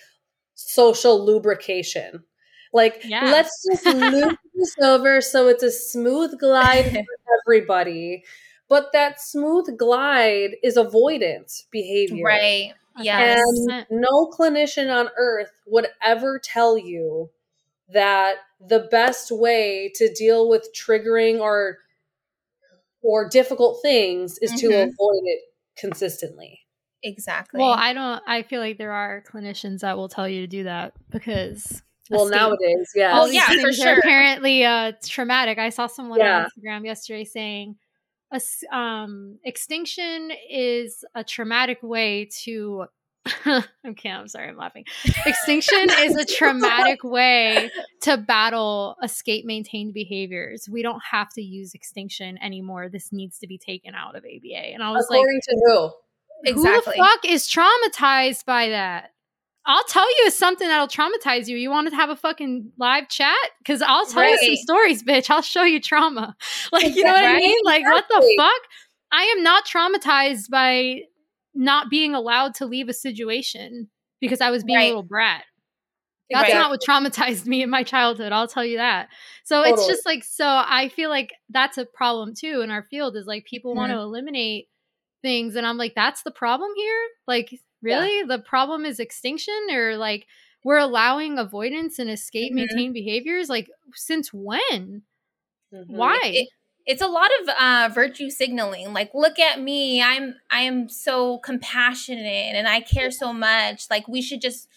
social lubrication. Like yeah. let's just loop this over so it's a smooth glide for everybody. But that smooth glide is avoidance behavior. Right. Yes. And no clinician on earth would ever tell you that the best way to deal with triggering or or difficult things is to Mhm. avoid it consistently. Exactly. Well, I don't. I feel like there are clinicians that will tell you to do that because. Well, escape- nowadays, yeah. all Oh, these yeah, for things are sure. Apparently, uh, traumatic. I saw someone Yeah. on Instagram yesterday saying, a, um, "Extinction is a traumatic way to." okay, I'm sorry, I'm laughing. Extinction is a traumatic way to battle escape maintained behaviors. We don't have to use extinction anymore. This needs to be taken out of ABA. And I was like, According to who? exactly. who the fuck is traumatized by that? I'll tell you something that'll traumatize you. You want to have a fucking live chat? Because I'll tell you some stories, bitch. I'll show you trauma. Like, you know what I mean? Like, what the fuck? I am not traumatized by not being allowed to leave a situation because I was being Right. a little brat. That's Right. not what traumatized me in my childhood. I'll tell you that. So it's just like, so I feel like that's a problem too in our field is like people want Mhm. to eliminate things. And I'm like, that's the problem here? Like, really? The problem is extinction or like we're allowing avoidance and escape Mhm. maintain behaviors? Like, since when? Mhm. Why? It- it's a lot of uh, virtue signaling like look at me i'm i am so compassionate and i care so much like we should just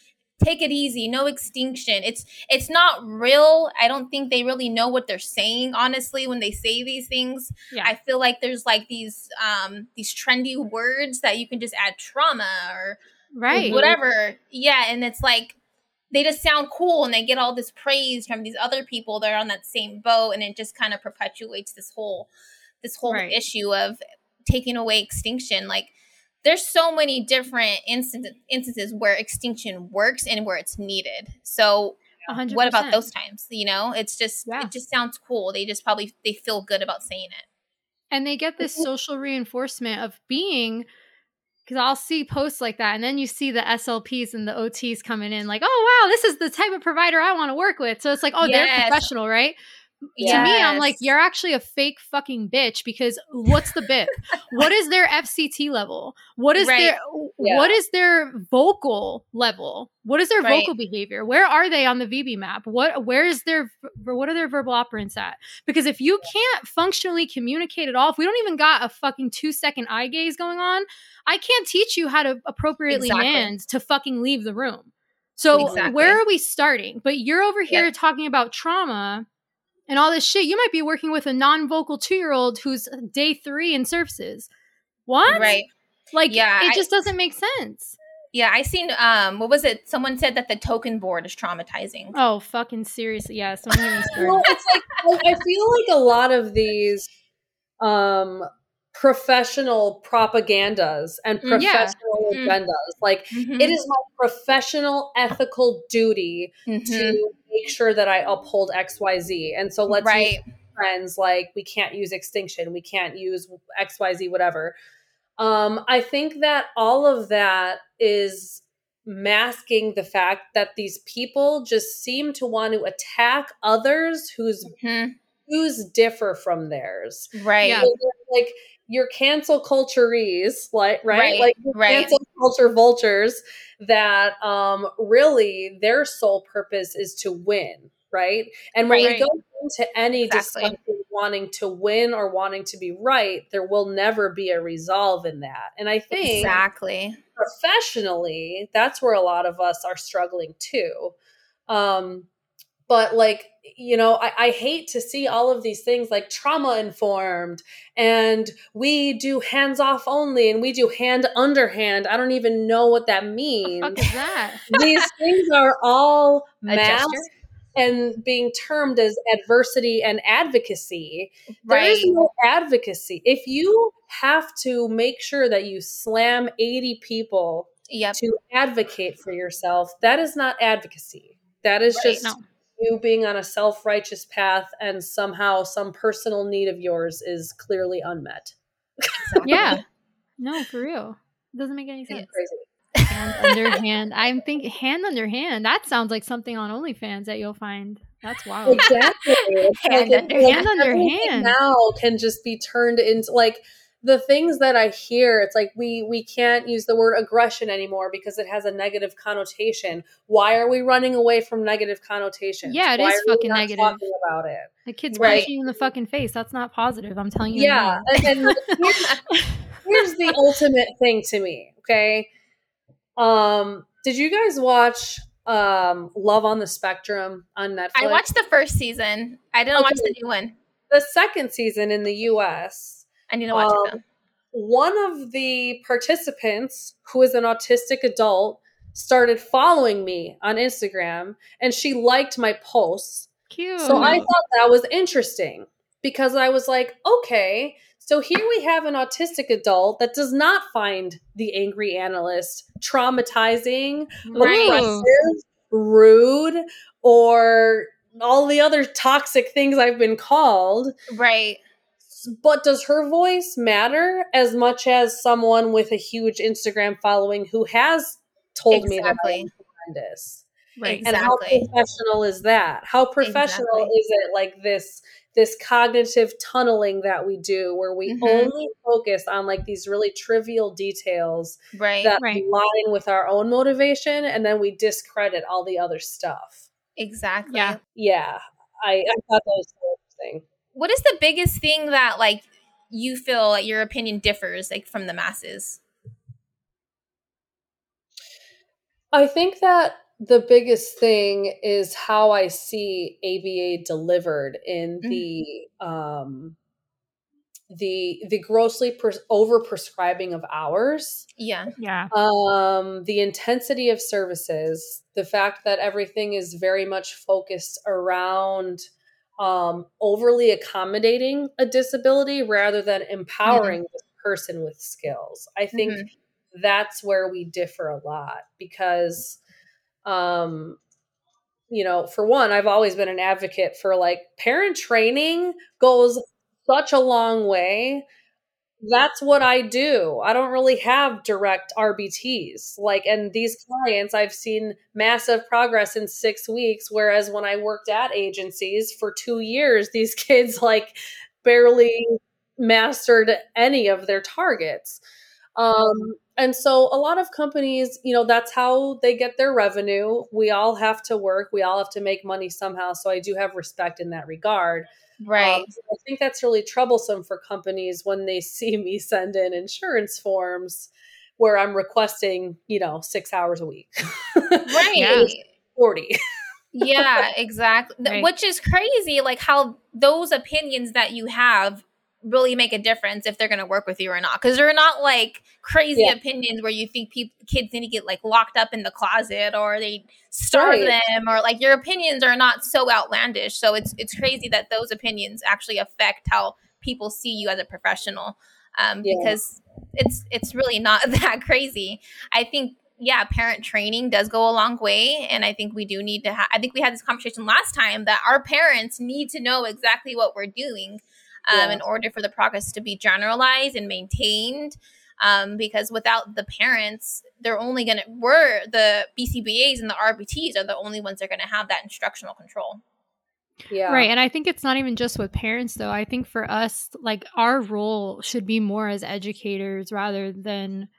take it easy no extinction it's it's not real i don't think they really know what they're saying honestly when they say these things Yeah. i feel like there's like these um these trendy words that you can just add trauma or right. whatever yeah and it's like they just sound cool and they get all this praise from these other people that are on that same boat and it just kind of perpetuates this whole this whole Right. issue of taking away extinction like there's so many different instan- instances where extinction works and where it's needed so 100%. what about those times you know it's just Yeah. it just sounds cool they just probably they feel good about saying it and they get this mm-hmm. social reinforcement of being because I'll see posts like that, and then you see the SLPs and the OTs coming in, like, "Oh wow, this is the type of provider I want to work with." So it's like, "Oh, they're professional, right?" To me, I'm like, "You're actually a fake fucking bitch." Because what's the bit? what is their FCT level? What is Right. their Yeah. what is their vocal level? What is their Right. vocal behavior? Where are they on the VB-MAPP? What where is their what are their verbal operants at? Because if you can't functionally communicate at all, if we don't even got a fucking two second eye gaze going on, I can't teach you how to appropriately Exactly. mand to fucking leave the room. So Exactly. where are we starting? But you're over here Yep. talking about trauma and all this shit. You might be working with a non-vocal two-year-old who's day three in services. What? right Like, Yeah, it I- just doesn't make sense. yeah i seen um what was it someone said that the token board is traumatizing Oh, fucking seriously. Yeah, Well, it's like I feel like a lot of these um professional propagandas and Mm, yeah. professional Mm. agendas like Mhm. it is my professional ethical duty Mhm. to make sure that I uphold XYZ. And so let's right trends like we can't use extinction, we can't use XYZ, whatever. Um, I think that all of that is masking the fact that these people just seem to want to attack others whose Mhm. views differ from theirs. right. So like your cancel culturees, like right, Right, like right. cancel culture vultures that um really their sole purpose is to win, right? And when we go into any Exactly. discussion wanting to win or wanting to be right, there will never be a resolve in that. And I think exactly professionally, that's where a lot of us are struggling too. Um, but like, you know, I, I hate to see all of these things like trauma informed and we do hands off only and we do hand underhand. I don't even know what that means. the fuck is that? these things are all A masked and being termed as adversity and advocacy. There right is no advocacy. If you have to make sure that you slam 80 people yep to advocate for yourself, that is not advocacy. That is Right, just no. You being on a self righteous path and somehow some personal need of yours is clearly unmet. Yeah. No, for real. It doesn't make any sense. Crazy. Hand under hand. I'm thinking hand under hand. That sounds like something on OnlyFans that you'll find. That's wild. Exactly. It's Hand like, under hand. Hand under hand. Now can just be turned into like the things that I hear, it's like we we can't use the word aggression anymore because it has a negative connotation. Why are we running away from negative connotations? Yeah, it Why is are we fucking not negative. Talking about it. The kid's Right. punching you in the fucking face. That's not positive. I'm telling you. Yeah, now. and, and here's, here's the ultimate thing to me. Okay, um, did you guys watch um Love on the Spectrum on Netflix? I watched the first season. I didn't watch the new one. the second season in the U.S. I need to watch it Um, though. one of the participants who is an autistic adult started following me on Instagram and she liked my posts. Cute. So I thought that was interesting because I was like, okay, so here we have an autistic adult that does not find the angry analyst traumatizing, Right. oppressive, rude, or all the other toxic things I've been called. Right. But does her voice matter as much as someone with a huge Instagram following who has told me that Exactly. I'm right. And how professional is that? How professional Exactly. is it like this this cognitive tunneling that we do where we Mhm. only focus on like these really trivial details Right. that Right. align with our own motivation and then we discredit all the other stuff. exactly. Yeah. Yeah. I, I thought that was so interesting. What is the biggest thing that like you feel like your opinion differs like from the masses? I think that the biggest thing is how I see ABA delivered in Mhm. the um the the grossly pres- over prescribing of hours, Yeah. yeah. um the intensity of services, the fact that everything is very much focused around um overly accommodating a disability rather than empowering this person with skills. I think Mhm. that's where we differ a lot because um you know for one i've always been an advocate for like parent training goes such a long way that's what i do i don't really have direct rbts like and these clients i've seen massive progress in six weeks whereas when i worked at agencies for two years these kids like barely mastered any of their targets um, and so a lot of companies, you know, that's how they get their revenue. We all have to work, we all have to make money somehow. So I do have respect in that regard. Right. Um, so I think that's really troublesome for companies when they see me send in insurance forms where I'm requesting, you know, six hours a week. right. Yeah. 40. yeah, exactly. Right. Which is crazy, like how those opinions that you have really make a difference if they're going to work with you or not. Because they're not like crazy Yeah. opinions where you think people kids need to get like locked up in the closet or they starve Right. them or like your opinions are not so outlandish. So it's it's crazy that those opinions actually affect how people see you as a professional. Um, Yeah. because it's it's really not that crazy. I think yeah, parent training does go a long way, and I think we do need to. Ha- I think we had this conversation last time that our parents need to know exactly what we're doing um, Yeah. in order for the progress to be generalized and maintained. Um, because without the parents, they're only gonna we're the BCBAs and the RBTs are the only ones that are gonna have that instructional control. Yeah. Right. And I think it's not even just with parents, though. I think for us, like, our role should be more as educators rather than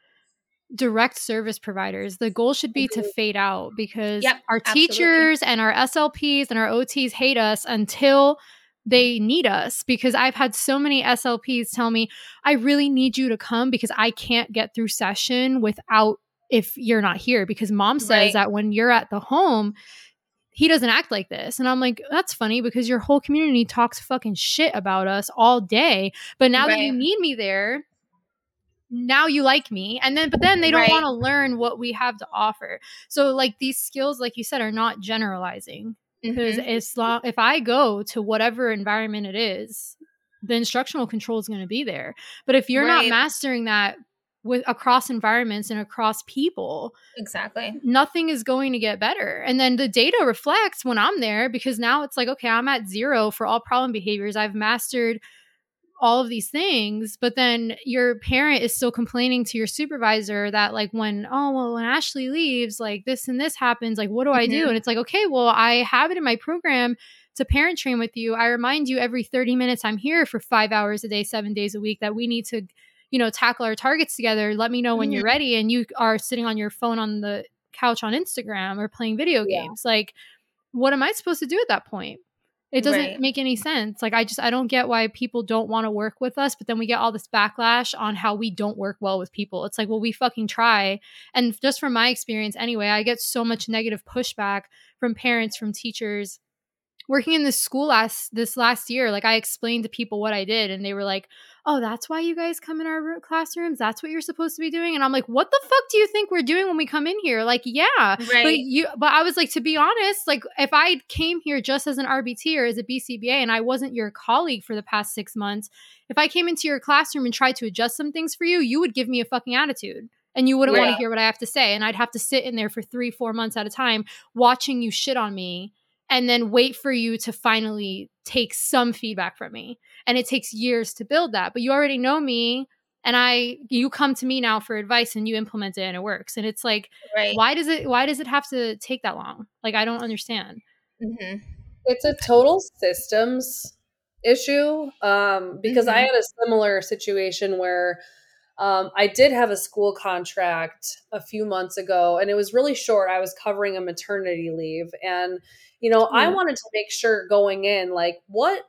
direct service providers. The goal should be to Mhm. fade out because Yep, our absolutely. teachers and our SLPs and our OTs hate us until they need us because I've had so many SLPs tell me, I really need you to come because I can't get through session without if you're not here because mom says Right. that when you're at the home he doesn't act like this. And I'm like, that's funny because your whole community talks fucking shit about us all day. But now that you need me there, now you like me. And then, but then they don't Right. want to learn what we have to offer. So, like, these skills, like you said, are not generalizing because Mhm. as long if I go to whatever environment it is, the instructional control is going to be there. But if you're not mastering that with across environments and across people, exactly. nothing is going to get better. And then the data reflects when I'm there because now it's like, okay, I'm at zero for all problem behaviors. I've mastered all of these things, but then your parent is still complaining to your supervisor that, like, when, oh, well, when Ashley leaves, like this and this happens, like, what do I do? Mhm. And it's like, okay, well, I have it in my program to parent train with you. I remind you every 30 minutes I'm here for five hours a day, seven days a week that we need to you know, tackle our targets together. Let me know when mm-hmm. you're ready. And you are sitting on your phone on the couch on Instagram or playing video yeah. games. Like, what am I supposed to do at that point? It doesn't right. make any sense. Like I just I don't get why people don't want to work with us, but then we get all this backlash on how we don't work well with people. It's like, well, we fucking try. And just from my experience anyway, I get so much negative pushback from parents, from teachers, working in this school last this last year like i explained to people what i did and they were like oh that's why you guys come in our classrooms that's what you're supposed to be doing and i'm like what the fuck do you think we're doing when we come in here like yeah right. but you but i was like to be honest like if i came here just as an rbt or as a bcba and i wasn't your colleague for the past six months if i came into your classroom and tried to adjust some things for you you would give me a fucking attitude and you wouldn't yeah. want to hear what I have to say. And I'd have to sit in there for three, four months at a time watching you shit on me and then wait for you to finally take some feedback from me. And it takes years to build that, but you already know me and I you come to me now for advice and you implement it and it works. And it's like right. why does it why does it have to take that long? Like I don't understand. Mm-hmm. It's a total systems issue um because mm-hmm. I had a similar situation where um, I did have a school contract a few months ago, and it was really short. I was covering a maternity leave, and you know, I wanted to make sure going in, like, what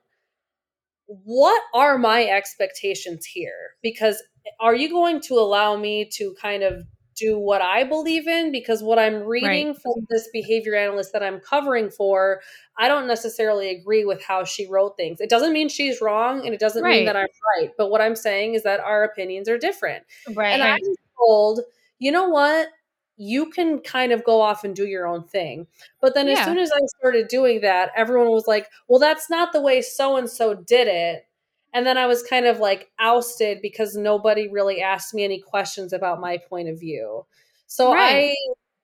what are my expectations here? Because are you going to allow me to kind of do what I believe in because what I'm reading right. from this behavior analyst that I'm covering for, I don't necessarily agree with how she wrote things. It doesn't mean she's wrong and it doesn't right. mean that I'm right. But what I'm saying is that our opinions are different. Right. And I'm told, you know what? You can kind of go off and do your own thing. But then yeah. as soon as I started doing that, everyone was like, well, that's not the way so and so did it and then I was kind of like ousted because nobody really asked me any questions about my point of view. So right.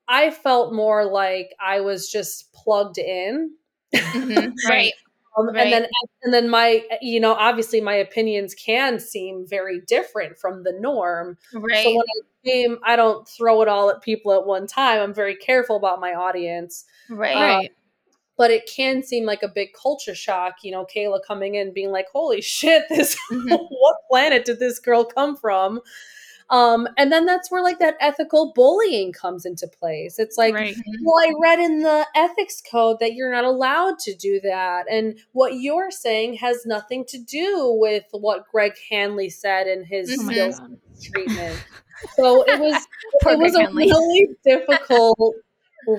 I I felt more like I was just plugged in. Mm-hmm. right. Um, right. And then and then my you know obviously my opinions can seem very different from the norm. Right. So when I came, I don't throw it all at people at one time. I'm very careful about my audience. Right. Um, right but it can seem like a big culture shock, you know, Kayla coming in being like, holy shit, this, mm-hmm. what planet did this girl come from? Um, and then that's where like that ethical bullying comes into place. It's like, right. well, I read in the ethics code that you're not allowed to do that. And what you're saying has nothing to do with what Greg Hanley said in his oh treatment. So it was it was a Hanley. really difficult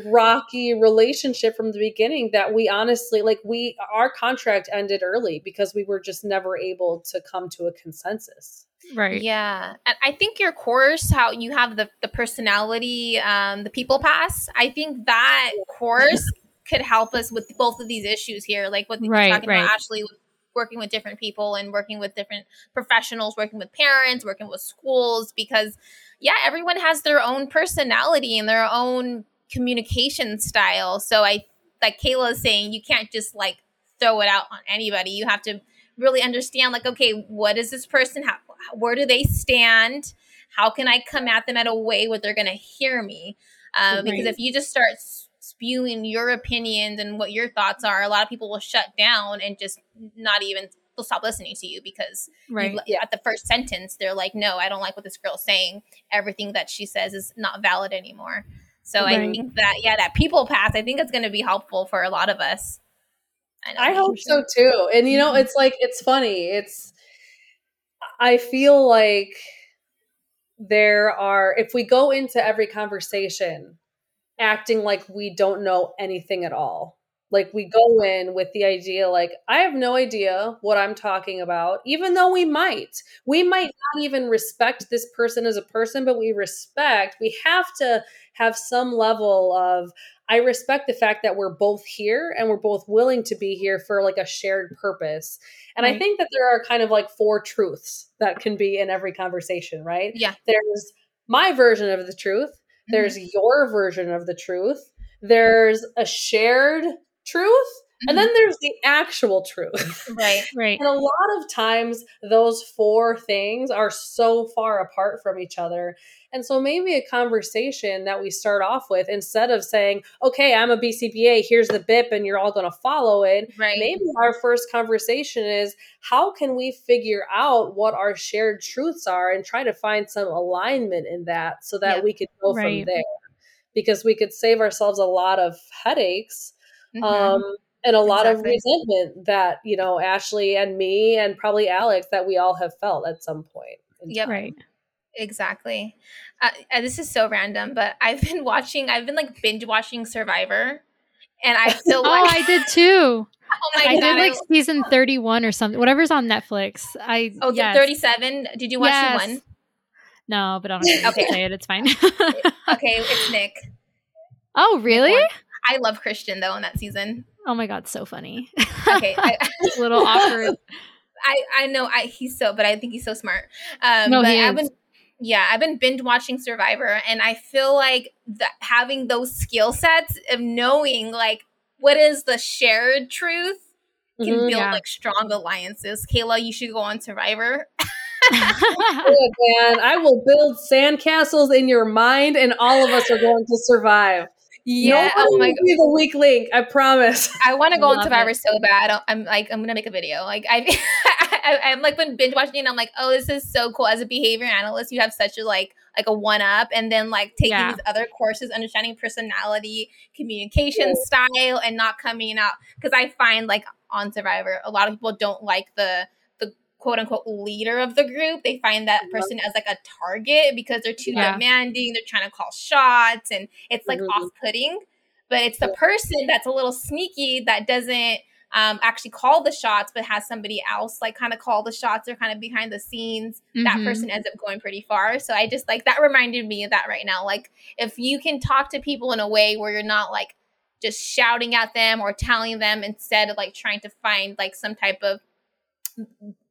rocky relationship from the beginning that we honestly like we our contract ended early because we were just never able to come to a consensus. Right. Yeah. And i think your course how you have the the personality um the people pass i think that course could help us with both of these issues here like what right, you're talking right. about ashley working with different people and working with different professionals working with parents working with schools because yeah everyone has their own personality and their own communication style. So I like Kayla is saying you can't just like throw it out on anybody. You have to really understand like okay, what is this person how where do they stand? How can I come at them at a way where they're going to hear me? Um, right. Because if you just start spewing your opinions and what your thoughts are, a lot of people will shut down and just not even they'll stop listening to you because right. you, at the first sentence they're like, "No, I don't like what this girl's saying. Everything that she says is not valid anymore." So right. I think that yeah, that people pass, I think it's going to be helpful for a lot of us. I, I hope so too. And you know, mm-hmm. it's like it's funny. It's I feel like there are if we go into every conversation acting like we don't know anything at all. Like we go in with the idea like I have no idea what I'm talking about even though we might. We might not even respect this person as a person but we respect. We have to have some level of I respect the fact that we're both here and we're both willing to be here for like a shared purpose. And right. I think that there are kind of like four truths that can be in every conversation, right? Yeah. There's my version of the truth, there's mm-hmm. your version of the truth, there's a shared truth, Mm-hmm. And then there's the actual truth. Right. Right. And a lot of times those four things are so far apart from each other. And so maybe a conversation that we start off with instead of saying, "Okay, I'm a BCBA, here's the BIP and you're all going to follow it." Right. Maybe our first conversation is how can we figure out what our shared truths are and try to find some alignment in that so that Yep. we could go Right. from there. Because we could save ourselves a lot of headaches Mhm. um, and a lot Exactly. of resentment that you know Ashley and me and probably Alex that we all have felt at some point. in Yep. Right. Exactly. Uh, this is so random, but I've been watching. I've been like binge watching Survivor, and I still Oh, like I did too. oh my I god! did like season 31 or something. Whatever's on Netflix. I oh, the yes. thirty-seven. Did you watch Yes. the one? No, but I don't have to Okay. say it. It's fine. Okay, it's Nick. oh, really? One. I love Christian though in that season. Oh my god, so funny. Okay, I, a little awkward. I I know I he's so, but I think he's so smart. Um, No, but he I've been yeah, I've been binge watching Survivor, and I feel like that having those skill sets of knowing like what is the shared truth can Mhm. build Yeah. like strong alliances. Kayla, you should go on Survivor. Good, man. I will build sandcastles in your mind, and all of us are going to survive. Yeah. Nobody Oh my will be the weak link. I promise. I want to go on Survivor it. so bad. I'm like, I'm gonna make a video. Like, I, I, I'm like when binge watching, and I'm like, oh, this is so cool. As a behavior analyst, you have such a like, like a one up, and then like taking Yeah. these other courses, understanding personality, communication style, and not coming out because I find like on Survivor, a lot of people don't like the the quote unquote leader of the group. They find that person as like a target because they're too Yeah. demanding. They're trying to call shots, and it's like Mhm. off putting but it's the person that's a little sneaky that doesn't um, actually call the shots, but has somebody else like kind of call the shots or kind of behind the scenes. That Mhm. person ends up going pretty far. So I just like that reminded me of that right now. Like if you can talk to people in a way where you're not like just shouting at them or telling them instead of like trying to find like some type of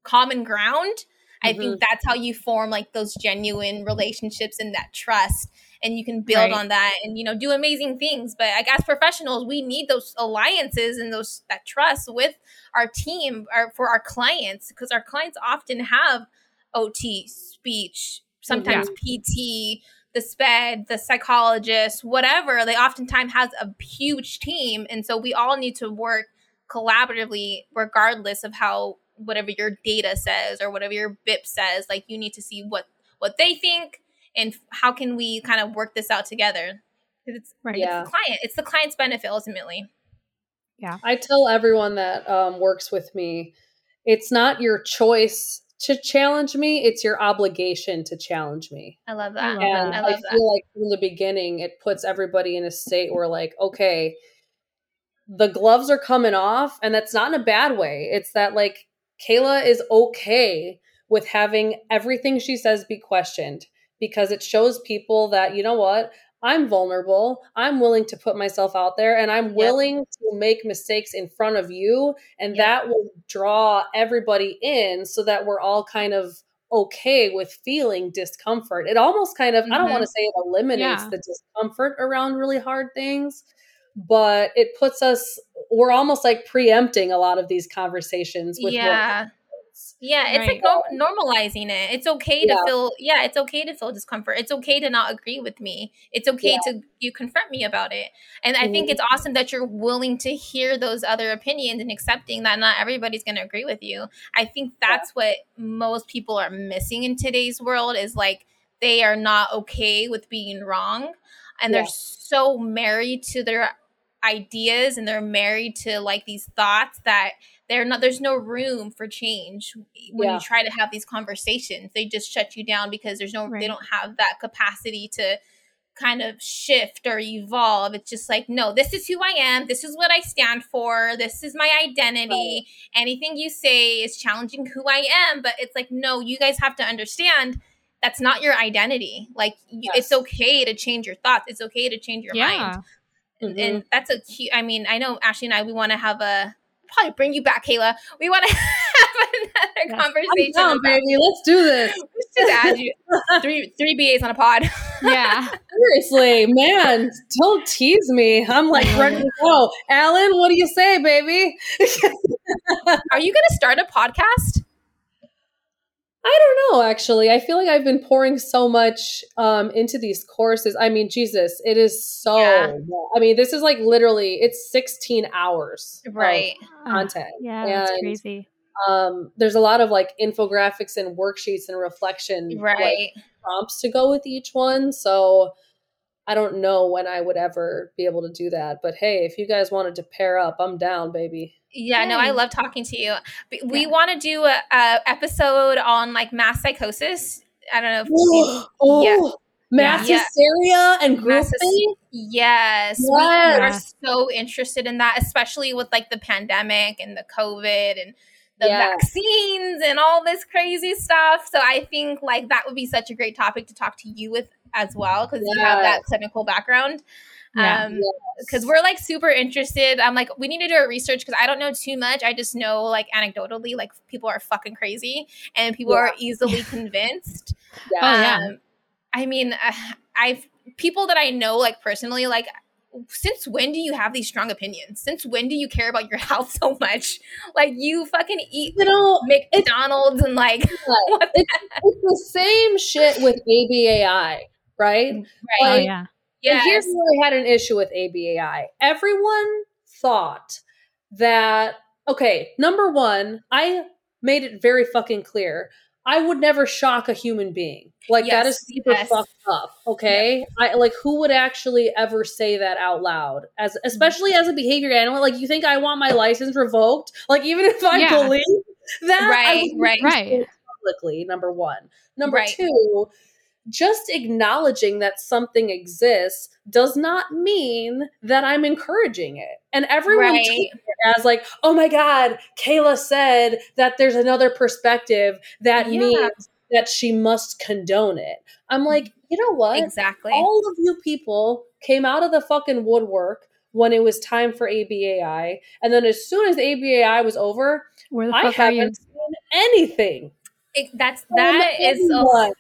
common ground. I think mm-hmm. that's how you form like those genuine relationships and that trust and you can build Right. on that and you know do amazing things but like as professionals we need those alliances and those that trust with our team or for our clients because our clients often have ot speech mm-hmm. sometimes pt the sped the psychologist whatever they oftentimes has a huge team and so we all need to work collaboratively regardless of how whatever your data says or whatever your bip says like you need to see what what they think and how can we kind of work this out together because it's Right. Yeah. the client it's the client's benefit ultimately Yeah. I tell everyone that um, works with me, it's not your choice to challenge me; it's your obligation to challenge me. i love I that love and that. I I, love that. feel like from the beginning, it puts everybody in a state where, like, okay, the gloves are coming off, and that's not in a bad way. It's that like Kayla is okay with having everything she says be questioned because it shows people that you know what. I'm vulnerable. I'm willing to put myself out there and I'm Yep. willing to make mistakes in front of you. And Yep. that will draw everybody in so that we're all kind of okay with feeling discomfort. It almost kind of, I don't want to mm-hmm. say it eliminates Yeah. the discomfort around really hard things, but it puts us, we're almost like preempting a lot of these conversations with yeah. yeah it's Right. like no- normalizing it. It's okay Yeah. to feel yeah it's okay to feel discomfort. It's okay to not agree with me. It's okay to you confront me about it. And i think Mhm. it's awesome that you're willing to hear those other opinions and accepting that not everybody's going to agree with you. I think that's what most people are missing in today's world is like they are not okay with being wrong. And Yeah. they're so married to their ideas and they're married to like these thoughts that they're not there's no room for change when Yeah. you try to have these conversations. They just shut you down because there's no they don't have that capacity to kind of shift or evolve. It's just like no this is who i am. This is what i stand for. This is my identity. Anything you say is challenging who i am but it's like no you guys have to understand that's not your identity. Like you, it's okay to change your thoughts. It's okay to change your mind. Yeah. and, Mhm. and that's a cute i mean i know ashley and i we want to have a probably bring you back kayla we want to have another I'm conversation. down, baby. Let's do this. Let's just add you three three BAs on a pod. Yeah. Seriously, man, don't tease me. I'm like ready to go. Alan, what do you say, baby? Are you gonna start a podcast? I don't know, actually. I feel like I've been pouring so much um, into these courses. I mean, Jesus, it is so. Yeah. I mean, this is like literally, it's 16 hours of Right. content. Yeah, that's crazy. Um, there's a lot of like infographics and worksheets and reflection like, Right. prompts to go with each one. So I don't know when I would ever be able to do that. But hey, if you guys wanted to pair up, I'm down, baby. Yeah, no, I love talking to you. We Yeah. want to do a, a episode on like mass psychosis. I don't know if you, oh, Yeah. mass Yeah. hysteria and Mass grouping. yes, we are so interested in that, especially with like the pandemic and the COVID and the Yeah. vaccines and all this crazy stuff. So I think like that would be such a great topic to talk to you with as well because you have that Yes. clinical background. Yeah. Um, because we're like super interested. I'm like, we need to do our research because I don't know too much. I just know like anecdotally, like people are fucking crazy and people Yeah. are easily convinced. Yeah. Oh, yeah. Um, I mean, uh, I've people that I know like personally, like. Since when do you have these strong opinions? Since when do you care about your health so much? Like you fucking eat You know, McDonald's and like what it's, it's the same shit with ABAI, right? Mm, right? Oh Like, yeah. And yes. here's where I had an issue with ABAI. Everyone thought that, okay, number one, I made it very fucking clear. I would never shock a human being. Like that is super yes. fucked up. Okay. I like who would actually ever say that out loud? As especially as a behavior analyst, like you think I want my license revoked? Like even if I Yeah. believe that Right, right. Right. publicly, number one. Number Right. two, just acknowledging that something exists does not mean that I'm encouraging it. And everyone Right. it as like, oh my God, Kayla said that there's another perspective that Yeah. means that she must condone it. I'm mm-hmm. like, you know what? Exactly. All of you people came out of the fucking woodwork when it was time for ABAI. And then as soon as ABAI was over, Where the fuck you? haven't seen anything. It- that's that is a.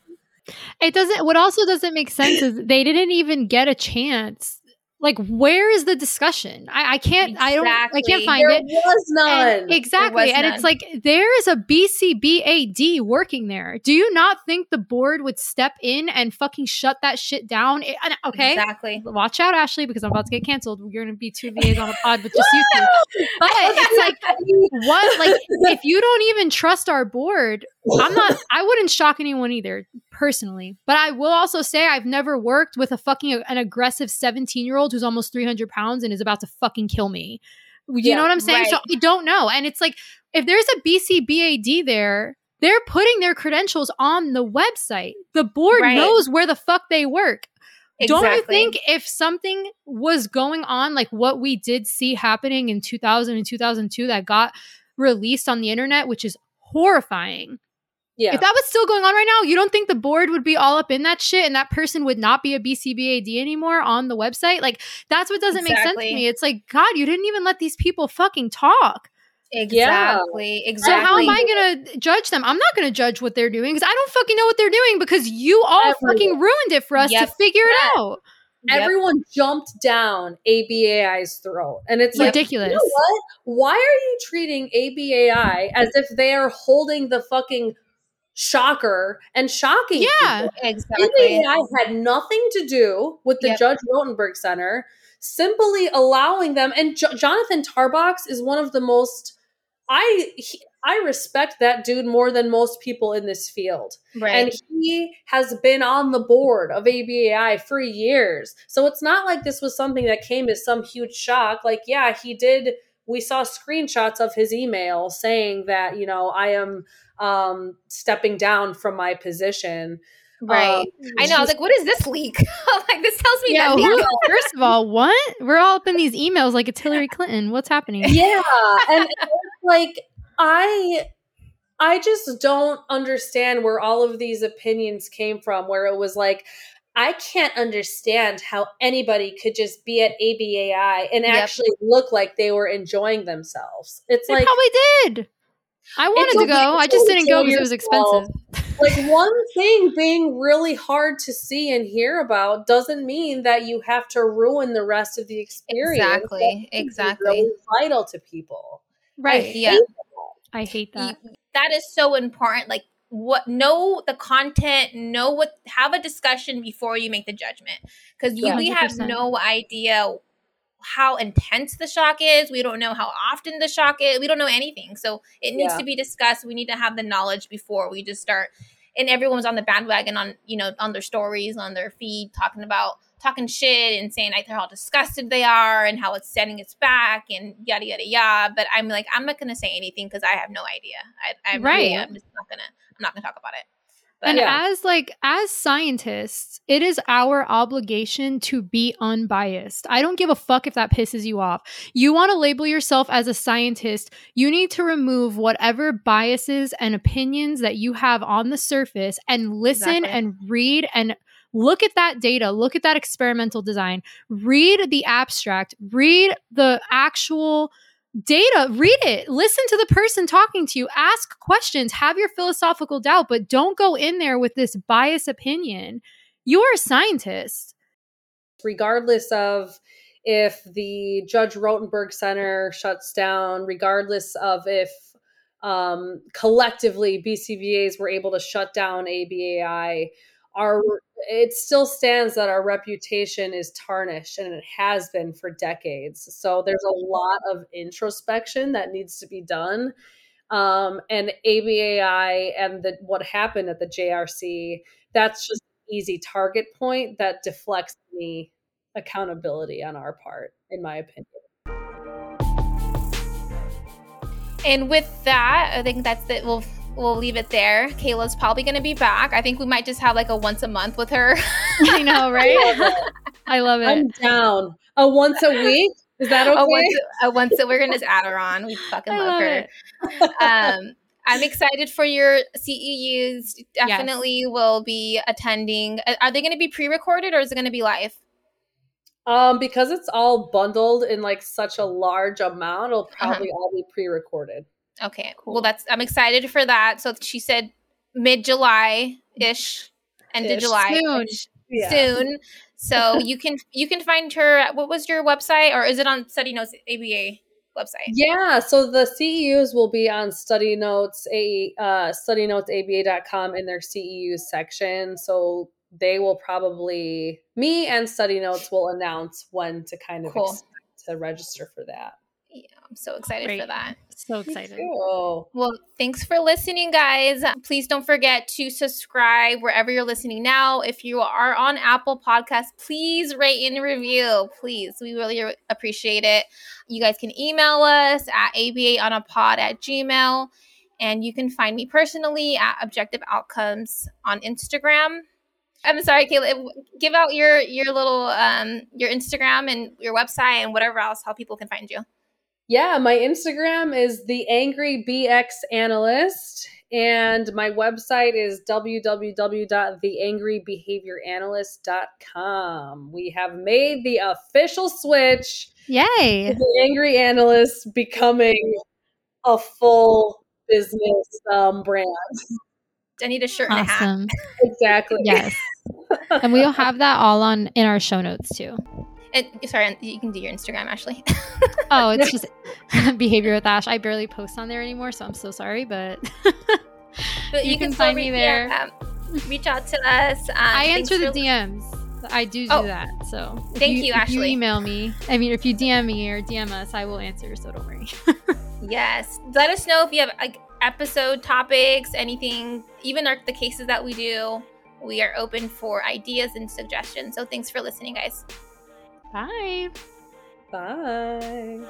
It doesn't. What also doesn't make sense is they didn't even get a chance. Like, where is the discussion? I, I can't. I don't. I can't find there it. was none. And- exactly. was And none. it's like there is a BCBAD working there. Do you not think the board would step in and fucking shut that shit down? It- okay. exactly. Watch out, Ashley, because I'm about to get canceled. You're going to be two VAs on a pod with just you two. But it's like, what? Like, if you don't even trust our board, I'm not, I wouldn't shock anyone either, personally. But I will also say I've never worked with a fucking, an aggressive 17 year old who's almost 300 pounds and is about to fucking kill me. You Yeah, know what I'm saying? So. I don't know. And it's like, if there's a BCBAD there, they're putting their credentials on the website. The board Right. knows where the fuck they work. Don't you think if something was going on like what we did see happening in 2000 and 2002 that got released on the internet, which is horrifying? Yeah. If that was still going on right now, you don't think the board would be all up in that shit and that person would not be a BCBAD anymore on the website? Like, that's what doesn't make sense to me. It's like, God, you didn't even let these people fucking talk. Exactly. So Exactly. So how am I going to judge them? I'm not going to judge what they're doing because I don't fucking know what they're doing because you all Everyone. fucking ruined it for us Yep. to figure it out. Yep. Everyone jumped down ABAI's throat. And it's like, Ridiculous. you know what? Why are you treating ABAI as if they are holding the fucking shocker and shocking Yeah. people? Exactly. ABAI had nothing to do with the Yep. Judge Rotenberg Center, simply allowing them. And Jo- Jonathan Tarbox is one of the most. I he, I respect that dude more than most people in this field, Right. and he has been on the board of ABAI for years. So it's not like this was something that came as some huge shock. Like, yeah, he did. We saw screenshots of his email saying that you know I am um stepping down from my position right. um, I know. I was like, what is this leak? like, this tells me Yeah, nothing. who, first of all, what? We're all up in these emails like it's Hillary Clinton. What's happening? yeah and like i i just don't understand where all of these opinions came from where it was like i can't understand how anybody could just be at abai and Yep. actually look like they were enjoying themselves it's They like probably did. I wanted to go. I just didn't go because it was expensive. like one thing being really hard to see and hear about doesn't mean that you have to ruin the rest of the experience. Exactly. Exactly. Really vital to people. Right. I yeah. I hate that. That is so important. Like what know the content know what have a discussion before you make the judgment because yeah, we have no idea how intense the shock is we don't know how often the shock is we don't know anything so it needs yeah. to be discussed we need to have the knowledge before we just start and everyone's on the bandwagon on you know on their stories on their feed talking about talking shit and saying like how disgusted they are and how it's setting its back and yada yada yada. But I'm like, I'm not gonna say anything because I have no idea. I, I right. Really, I'm just not gonna. I'm not gonna talk about it. And yeah. as like as scientists, it is our obligation to be unbiased. I don't give a fuck if that pisses you off. You want to label yourself as a scientist, you need to remove whatever biases and opinions that you have on the surface and listen exactly. and read and look at that data, look at that experimental design, read the abstract, read the actual data, read it, listen to the person talking to you, ask questions, have your philosophical doubt, but don't go in there with this biased opinion. You're a scientist. Regardless of if the Judge Rotenberg Center shuts down, regardless of if um, collectively BCBAs were able to shut down ABAI, our it still stands that our reputation is tarnished and it has been for decades. So there's a lot of introspection that needs to be done. Um, and ABAI and the, what happened at the JRC, that's just an easy target point that deflects any accountability on our part, in my opinion. And with that, I think that's it. We'll we'll leave it there. Kayla's probably going to be back. I think we might just have like a once a month with her. I know, right? I love it. I love it. I'm down. A once a week? Is that okay? A once, a once a, we're going to just add her on. We fucking love, love, her. um, I'm excited for your CEUs. Definitely yes. will be attending. Are they going to be pre-recorded or is it going to be live? Um, because it's all bundled in like such a large amount, it'll uh-huh. probably uh-huh. all be pre-recorded. Okay. Cool. Well, that's I'm excited for that. So she said mid July ish, end of July soon. Yeah. Soon. So you can you can find her. At, what was your website, or is it on Study Notes ABA website? Yeah. So the CEUs will be on Study Notes a uh, StudyNotesABA.com in their CEU section. So they will probably me and Study Notes will announce when to kind of cool. to register for that. Yeah, I'm so excited Great. for that. So excited. Well, thanks for listening, guys. Please don't forget to subscribe wherever you're listening now. If you are on Apple Podcasts, please rate and review. Please. We really appreciate it. You guys can email us at abaonapod at gmail. And you can find me personally at Objective Outcomes on Instagram. I'm sorry, Kayla. Give out your your little um your Instagram and your website and whatever else how people can find you. Yeah, my Instagram is the Angry BX Analyst, and my website is www.theangrybehavioranalyst.com. We have made the official switch. Yay! The Angry Analyst becoming a full business um, brand. I need a shirt awesome. and a hat. exactly. Yes. and we'll have that all on in our show notes too. It, sorry, you can do your Instagram, Ashley. oh, it's just behavior with Ash. I barely post on there anymore, so I'm so sorry, but, but you, you, can, can find me there. Yeah, um, reach out to us. Um, I answer the DMs. I do do oh, that. So thank you, you Ashley. you email me, I mean, if you DM me or DM us, I will answer. So don't worry. yes, let us know if you have like episode topics, anything, even our, the cases that we do. We are open for ideas and suggestions. So thanks for listening, guys. Bye. Bye.